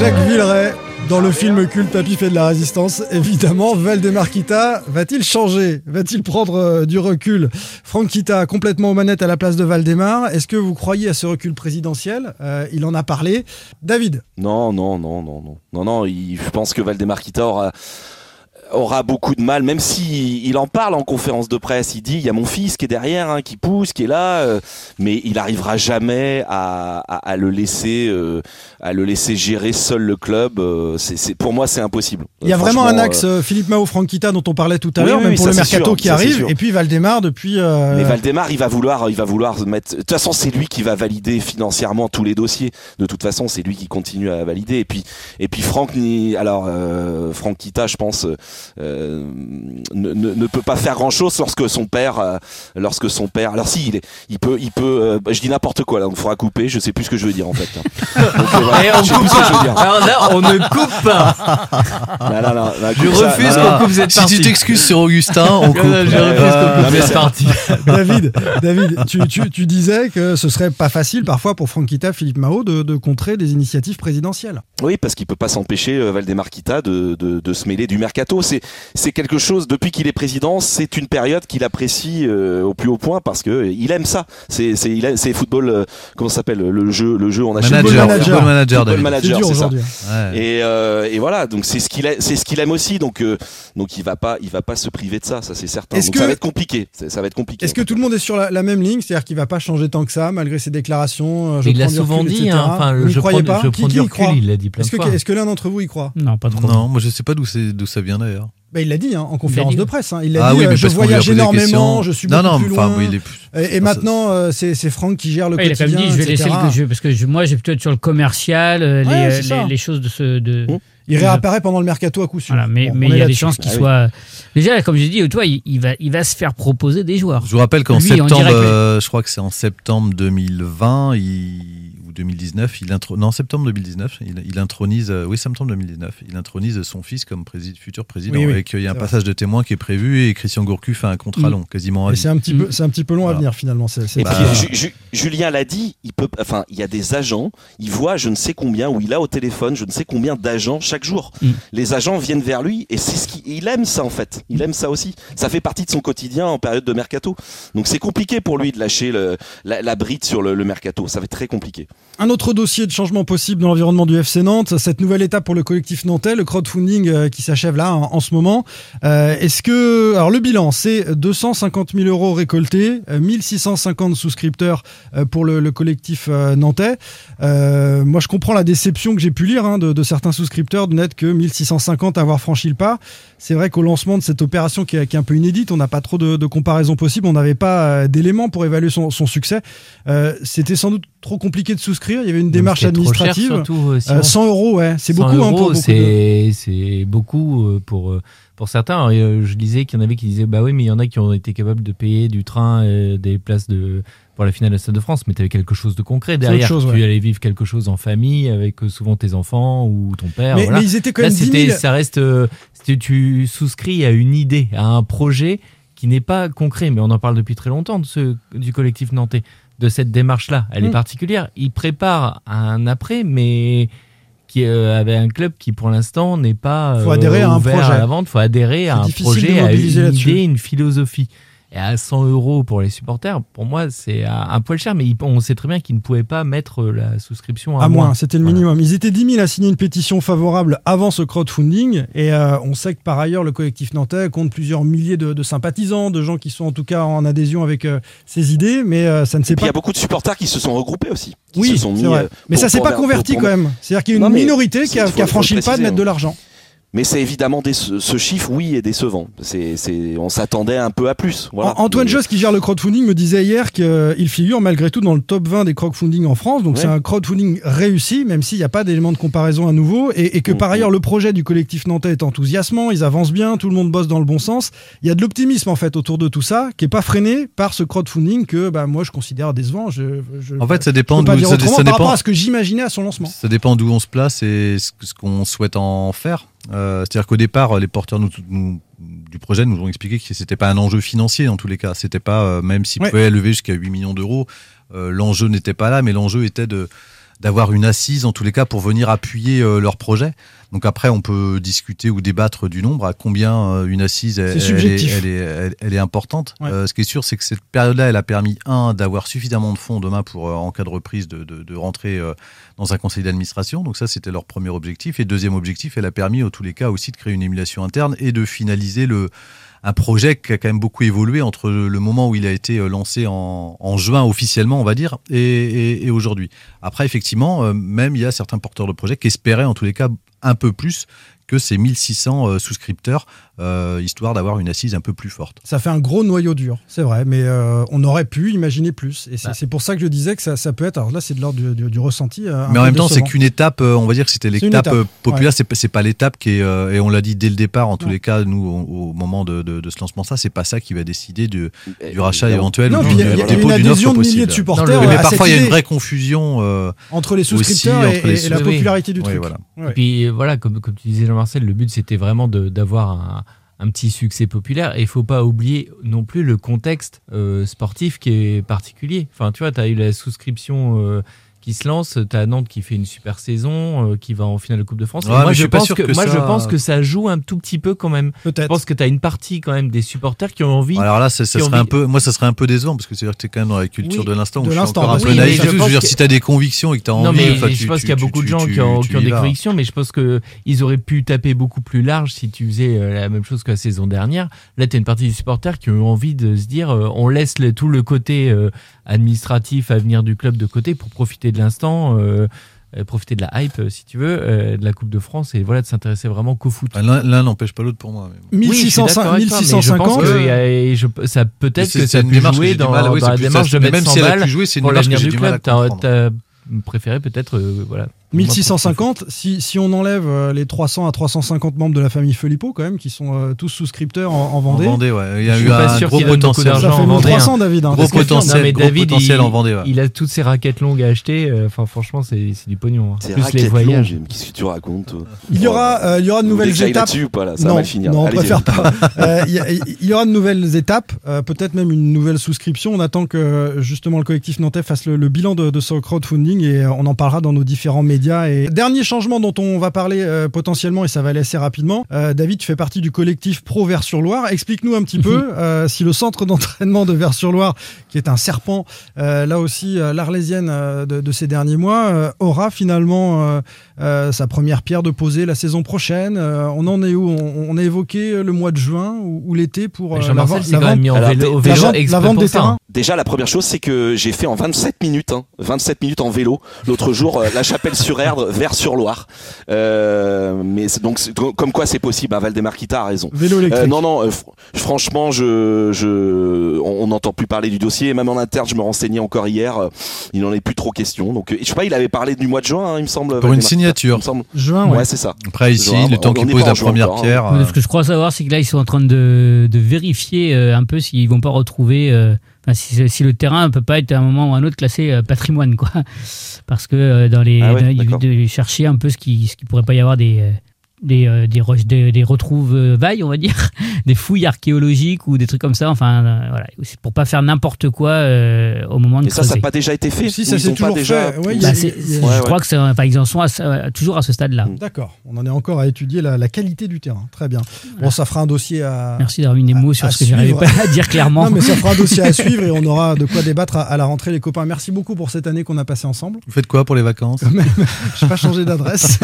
Jacques Villeray dans le film culte Papy fait de la résistance. Évidemment, Valdemar Kita va-t-il changer? Va-t-il prendre euh, du recul? Franck Kita complètement aux manettes à la place de Valdemar. Est-ce que vous croyez à ce recul présidentiel? Euh, Il en a parlé. David Non, non, non, non, non. Non, non, il- je pense que Valdemar Kita aura, aura beaucoup de mal, même si il en parle en conférence de presse. Il dit il y a mon fils qui est derrière, hein, qui pousse, qui est là, euh, mais il arrivera jamais à, à- à le laisser, euh, à le laisser gérer seul le club. euh, c'est, pour moi, c'est impossible. Il y a vraiment un axe euh, Philippe Mao, Franck Kita dont on parlait tout à Oui, l'heure, oui, même oui, pour le mercato sûr, qui arrive. Et puis Valdemar depuis. euh, Mais Valdemar, il va vouloir, il va vouloir mettre. De toute façon, c'est lui qui va valider financièrement tous les dossiers. De toute façon, c'est lui qui continue à valider. Et puis, et puis Franck, ni- alors euh, Franck Kita, je pense, euh, ne, ne, ne peut pas faire grand chose lorsque son père, euh, lorsque son père. Alors si, il, est, il peut, il peut. euh, je dis n'importe quoi là. Donc, faudra couper. Je sais plus ce que je veux dire en fait. Donc, voilà, Et on je sais coupe plus ce que je veux pas. dire. Alors là, on ne coupe pas. Là, là, là, là, Je ça. refuse qu'on coupe cette Si partie. tu t'excuses sur Augustin, on coupe. Je refuse qu'on coupe cette partie. David, David tu, tu- tu disais que ce serait pas facile parfois pour Franck Kita, Philippe Mao de, de contrer des initiatives présidentielles. Oui, parce qu'il peut pas s'empêcher, Valdemar Kita, de, de, de se mêler du mercato. C'est, c'est quelque chose, depuis qu'il est président, c'est une période qu'il apprécie euh, au plus haut point parce que euh, il aime ça. C'est, c'est, il aime, c'est football, euh, comment ça s'appelle le jeu, le jeu, on achète Manager, Football football manager, Football manager, C'est ça. Ouais. Et, euh, et voilà, donc c'est ce qu'il aime, c'est ce qu'il aime aussi. Donc, euh, donc il va pas, il va pas se priver de ça, ça c'est certain. Est-ce Donc que- ça va être compliqué. Ça, ça va être compliqué. Est-ce que tout le monde est sur la, la même ligne? C'est-à-dire qu'il va pas changer tant que ça, malgré ses déclarations euh, je Il l'a souvent recul, dit. hein, Enfin, n'y je pas? je prends du recul. Il l'a dit plein Est-ce de que, fois. est-ce que l'un d'entre vous y croit? Non, pas trop. Non, moi je sais pas d'où c'est d'où ça vient d'ailleurs. Bah, Il l'a dit hein, en conférence dit. de presse. hein. Il l'a Ah dit oui, euh, mais je voyage énormément, je suis Non, beaucoup non, plus loin. oui, plus- Et, et enfin, maintenant, euh, c'est c'est Franck qui gère le Ouais, il a quand quotidien. même dit, je vais laisser le jeu parce que je- moi, j'ai plutôt être sur le commercial, euh, Ouais, les, ça. les, les choses de ce. De, Il réapparaît pendant le mercato à coup sûr. Voilà, mais Bon, mais il y a des chances qu'il Ah oui. soit. Déjà, comme j'ai dit, toi, il, il va, il va se faire proposer des joueurs. Je vous rappelle qu'en septembre, euh, je crois que c'est en septembre 2020, il, 2019, il intro... non septembre 2019, il, il intronise, euh, oui septembre 2019, il intronise son fils comme prési- futur président Oui, oui, et qu'il y a un passage de témoin qui est prévu et Christian Gourcuff fait un contrat Mm. long, quasiment. c'est un petit peu, c'est un petit peu long à venir finalement. C'est, c'est Et pas- puis Ju- Ju- Julien l'a dit, il peut, enfin, il y a des agents, il voit je ne sais combien, ou il a au téléphone je ne sais combien d'agents chaque jour. Mm. Les agents viennent vers lui et c'est ce qu'il il aime ça en fait. Il aime ça aussi. Ça fait partie de son quotidien en période de mercato. Donc c'est compliqué pour lui de lâcher le- la, la bride sur le, le mercato. Ça va être très compliqué. Un autre dossier de changement possible dans l'environnement du FC Nantes, cette nouvelle étape pour le collectif nantais, le crowdfunding euh, qui s'achève là en, ce moment. Euh, Est-ce que, alors le bilan, c'est 250 000 euros récoltés, euh, 1650 souscripteurs euh, pour le, le collectif nantais. Moi, je comprends la déception que j'ai pu lire hein, de, de certains souscripteurs de n'être que 1650 à avoir franchi le pas. C'est vrai qu'au lancement de cette opération qui est, qui est un peu inédite, on n'a pas trop de, de comparaison possible, on n'avait pas euh, d'éléments pour évaluer son, son succès. Euh, C'était sans doute trop compliqué de souscrire. Il y avait une démarche cher, administrative. surtout, euh, Euh, Simon. 100 euros, ouais, c'est 100 beaucoup hein, euros, pour beaucoup. de- c'est beaucoup pour pour certains. Je disais qu'il y en avait qui disaient bah oui, mais il y en a qui ont été capables de payer du train, et des places de pour la finale de la Stade de France, mais tu avais quelque chose de concret derrière. chose, tu ouais. allais vivre quelque chose en famille avec euh, souvent tes enfants ou ton père. Mais- voilà. mais ils étaient quand Là, même 10 c'était- 000. Ça reste, euh, tu souscris à une idée, à un projet qui n'est pas concret, mais on en parle depuis très longtemps de ce, du collectif nantais, de cette démarche-là. Elle est Mm. particulière. Il prépare un après, mais qui euh, avait un club qui pour l'instant n'est pas Faut euh, adhérer à un projet. à la vente. Faut adhérer à un projet, à une idée, une philosophie. Et à 100 euros pour les supporters, pour moi, c'est un poil cher, mais on sait très bien qu'ils ne pouvaient pas mettre la souscription à, À moins, c'était le minimum. Ils étaient 10 000 à signer une pétition favorable avant ce crowdfunding. Et euh, on sait que par ailleurs, le collectif nantais compte plusieurs milliers de, de sympathisants, de gens qui sont en tout cas en adhésion avec euh, ses idées. Mais euh, ça ne s'est puis il pas. y a beaucoup de supporters qui se sont regroupés aussi. Qui Oui, se sont c'est mis, vrai. euh, Mais pour- ça s'est pas converti pour- quand même. C'est-à-dire qu'il y a une minorité qui a, qui a franchi le pas de mettre de hein. l'argent. Mais c'est évidemment des, ce, chiffre, oui, est décevant. C'est, c'est, on s'attendait un peu à plus. Voilà. Antoine Josse, qui gère le crowdfunding, me disait hier qu'il figure malgré tout dans le top 20 des crowdfunding en France. Donc Ouais. c'est un crowdfunding réussi, même s'il n'y a pas d'élément de comparaison à nouveau. Et, et que par ailleurs, le projet du collectif nantais est enthousiasmant, ils avancent bien, tout le monde bosse dans le bon sens. Il y a de l'optimisme en fait autour de tout ça, qui est pas freiné par ce crowdfunding que bah, moi je considère décevant. Je, je- En fait, ça je dépend peux pas d'où- dire ça- ça par dépend- rapport à ce que j'imaginais à son lancement. Ça dépend d'où on se place et ce, ce qu'on souhaite en faire. Euh, C'est-à-dire qu'au départ, les porteurs nous- nous- du projet nous ont expliqué que c'était pas un enjeu financier dans tous les cas. C'était pas, euh, même s'ils Ouais. pouvaient lever jusqu'à 8 millions d'euros, euh, l'enjeu n'était pas là, mais l'enjeu était de d'avoir une assise en tous les cas pour venir appuyer euh, leur projet. Donc après, on peut discuter ou débattre du nombre, à combien euh, une assise elle, est, elle est, elle- est importante. Ouais. Euh, ce qui est sûr, c'est que cette période-là, elle a permis un d'avoir suffisamment de fonds demain pour en cas de reprise de, de, de rentrer dans un conseil d'administration. Donc ça, c'était leur premier objectif. Et deuxième objectif, elle a permis, en tous les cas, aussi de créer une émulation interne et de finaliser le, un projet qui a quand même beaucoup évolué entre le moment où il a été euh, lancé en, juin officiellement, on va dire, et, et- et aujourd'hui. Après, effectivement, euh, même il y a certains porteurs de projets qui espéraient, en tous les cas, un peu plus que ces 1600 euh, souscripteurs, euh, histoire d'avoir une assise un peu plus forte. Ça fait un gros noyau dur, c'est vrai, mais euh, on aurait pu imaginer plus. Et c'est Bah. pour ça que je disais que ça, ça peut être. Alors là, c'est de l'ordre du, du- du ressenti. euh, un Mais en même temps, c'est qu'une étape, on va dire que c'était l'étape étape, populaire, ouais. c'est pas- l'étape qui est, euh, et on l'a dit dès le départ, en tous les cas, nous, au, au moment de, de- de ce lancement, ça, c'est pas ça qui va décider du, du rachat non. éventuel Non, ou du, il y a- dépôt une d'une offre de milliers possible. de supporters mais parfois, il y a une vraie confusion euh, entre les aussi souscripteurs et, entre les et la popularité du truc. Et puis voilà, comme, tu disais Jean-Marcel, le but c'était vraiment d'avoir un, un petit succès populaire. Et il faut pas oublier non plus le contexte euh, sportif qui est particulier. Enfin, tu vois, tu as eu la souscription euh, qui se lance, tu as Nantes qui fait une super saison, euh, qui va en finale de Coupe de France. Ouais, moi, je je suis pas pense sûr que, que moi je ça- pense que ça joue un tout petit peu quand même. Je pense que tu as une partie quand même des supporters qui ont envie. Alors là, ça, ça serait un peu, moi, ça serait un peu décevant parce que c'est-à-dire que tu es quand même dans la culture Oui, de l'instant où de je suis encore un peu oui, naïf. je Je veux dire, que- si tu as des convictions et que tu as envie, Non, mais enfin, je tu- pense qu'il y a beaucoup de gens qui ont, des convictions, mais je pense qu'ils auraient pu taper beaucoup plus large si tu faisais euh, la même chose que la saison dernière. Là, tu as une partie des supporters qui ont envie de se dire euh, on laisse le- tout le côté euh, administratif à venir du club de côté pour profiter de l'instant. euh, euh, profiter de la hype, euh, si tu veux, euh, de la Coupe de France et voilà de s'intéresser vraiment qu'au foot. L'un n'empêche pas l'autre pour moi. mais bon. Oui, je suis 1600 d'accord avec toi, mais je 1650. pense que il y a- et je- ça peut-être que c'est ça jouer du dans, mal, oui, dans la démarche ça- de mettre même 100 si a balles pour l'avenir du club. T'as- préféré peut-être euh, voilà 1650, si, si on enlève euh, les 300 à 350 membres de la famille Filippo, quand même, qui sont euh, tous souscripteurs en, en Vendée. En Vendée, ouais. Il y a eu un gros potentiel. d'argent Ça fait en Vendée, 1300, hein. David. hein. Gros potentiel, Non, mais gros David, potentiel il, en Vendée. ouais. il a toutes ses raquettes longues à acheter. euh, Enfin, franchement, c'est c'est du pognon. hein. C'est Plus les voyages. Qu'est-ce que tu racontes toi Il y aura, euh, il y aura de nouvelles étapes. ou pas, là Ça va non, mal finir. non, on préfère pas. Euh, Il y, a- il y aura de nouvelles étapes, peut-être même une nouvelle souscription. On attend que justement le collectif nantais fasse le, bilan de, ce crowdfunding et on en parlera dans nos différents médias. Et dernier changement dont on va parler euh, potentiellement et ça va aller assez rapidement. Euh, David, tu fais partie du collectif Pro Vers-sur-Loire. Explique-nous un petit peu euh, si le centre d'entraînement de Vers-sur-Loire, qui est un serpent, euh, là aussi euh, l'Arlésienne euh, de, de ces derniers mois, euh, aura finalement euh, euh, sa première pierre de poser la saison prochaine. Euh, on en est où? On, on a évoqué le mois de juin ou, ou l'été pour la, vente- la la la des terrains. hein. Déjà, la première chose, c'est que j'ai fait en 27 minutes, hein, 27 minutes en vélo, l'autre jour, euh, la Chapelle-sur-Erdre, Vers-sur-Loire. Euh, mais donc, comme quoi c'est possible, hein, Valdemarquita a raison. Vélo électrique. Euh, non, non, euh, fr- franchement, je, je, on n'entend plus parler du dossier. Même en interne, je me renseignais encore hier. euh, il n'en est plus trop question. Donc, euh, je sais pas, il avait parlé du mois de juin, hein, il me semble. Pour une signature. il me semble. Juin, Ouais, ouais. c'est ça. Après, ici, Juin, le temps qu'il pose la première encore, hein. pierre. Euh, Ce que je crois savoir, c'est que là, ils sont en train de, de vérifier euh, un peu s'ils vont pas retrouver. Euh, enfin, si, si le terrain peut pas être à un moment ou à un autre classé euh, patrimoine, quoi. Parce que euh, dans les, Ah ouais, dans- ils- d'accord. de chercher un peu ce qui, ce qui pourrait pas y avoir des. Euh, des, euh, des, re- des, des retrouvailles, on va dire, des fouilles archéologiques ou des trucs comme ça. Enfin, euh, voilà, c'est pour pas faire n'importe quoi euh, au moment de Et ça, ça creuser. n'a pas déjà été fait Si, ça s'est toujours déjà... fait. Ouais, Bah, je Ouais, crois que c'est, enfin, ils en sont à toujours à ce stade-là. D'accord, on en est encore à étudier la, la qualité du terrain. Très bien. Bon, ça fera un dossier à. Merci d'avoir mis des mots sur à ce que j'arrivais suivre. pas à dire clairement. Non, mais ça fera un dossier à suivre et on aura de quoi débattre à, à la rentrée, les copains. Merci beaucoup pour cette année qu'on a passée ensemble. Vous faites quoi pour les vacances? Je n'ai pas changé d'adresse.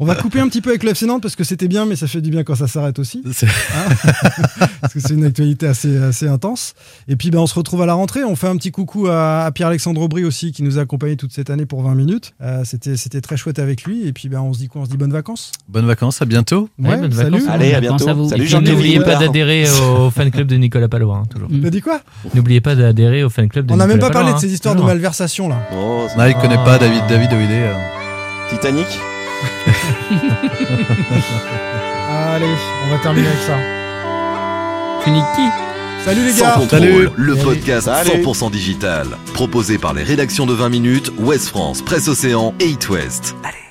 on va couper un petit peu avec le FC Nantes parce que c'était bien, mais ça fait du bien quand ça s'arrête aussi. C'est- Hein parce que c'est une actualité assez, assez intense. Et puis ben, on se retrouve à la rentrée. On fait un petit coucou à, à Pierre-Alexandre Aubry aussi qui nous a accompagnés toute cette année pour 20 minutes. Euh, c'était, c'était très chouette avec lui. Et puis ben, on se dit quoi? On se dit bonnes vacances? Bonnes vacances, à bientôt. Ouais, bonnes salut. vacances. Allez, à bientôt. à vous. Salut Et N'oubliez pas d'adhérer au fan club de Nicolas Palois, hein, toujours. T'as dit quoi? N'oubliez pas d'adhérer au fan club de On n'a même pas parlé Palois, de ces hein, histoires de malversation là. Oh, Non, il connaît pas David. David, où il est euh. Titanic? Allez, on va terminer avec ça. Funiki. Salut les Sans gars contrôle, Salut. le podcast Salut. 100% digital. Proposé par les rédactions de 20 minutes, Ouest France, Presse Océan et It West. Allez.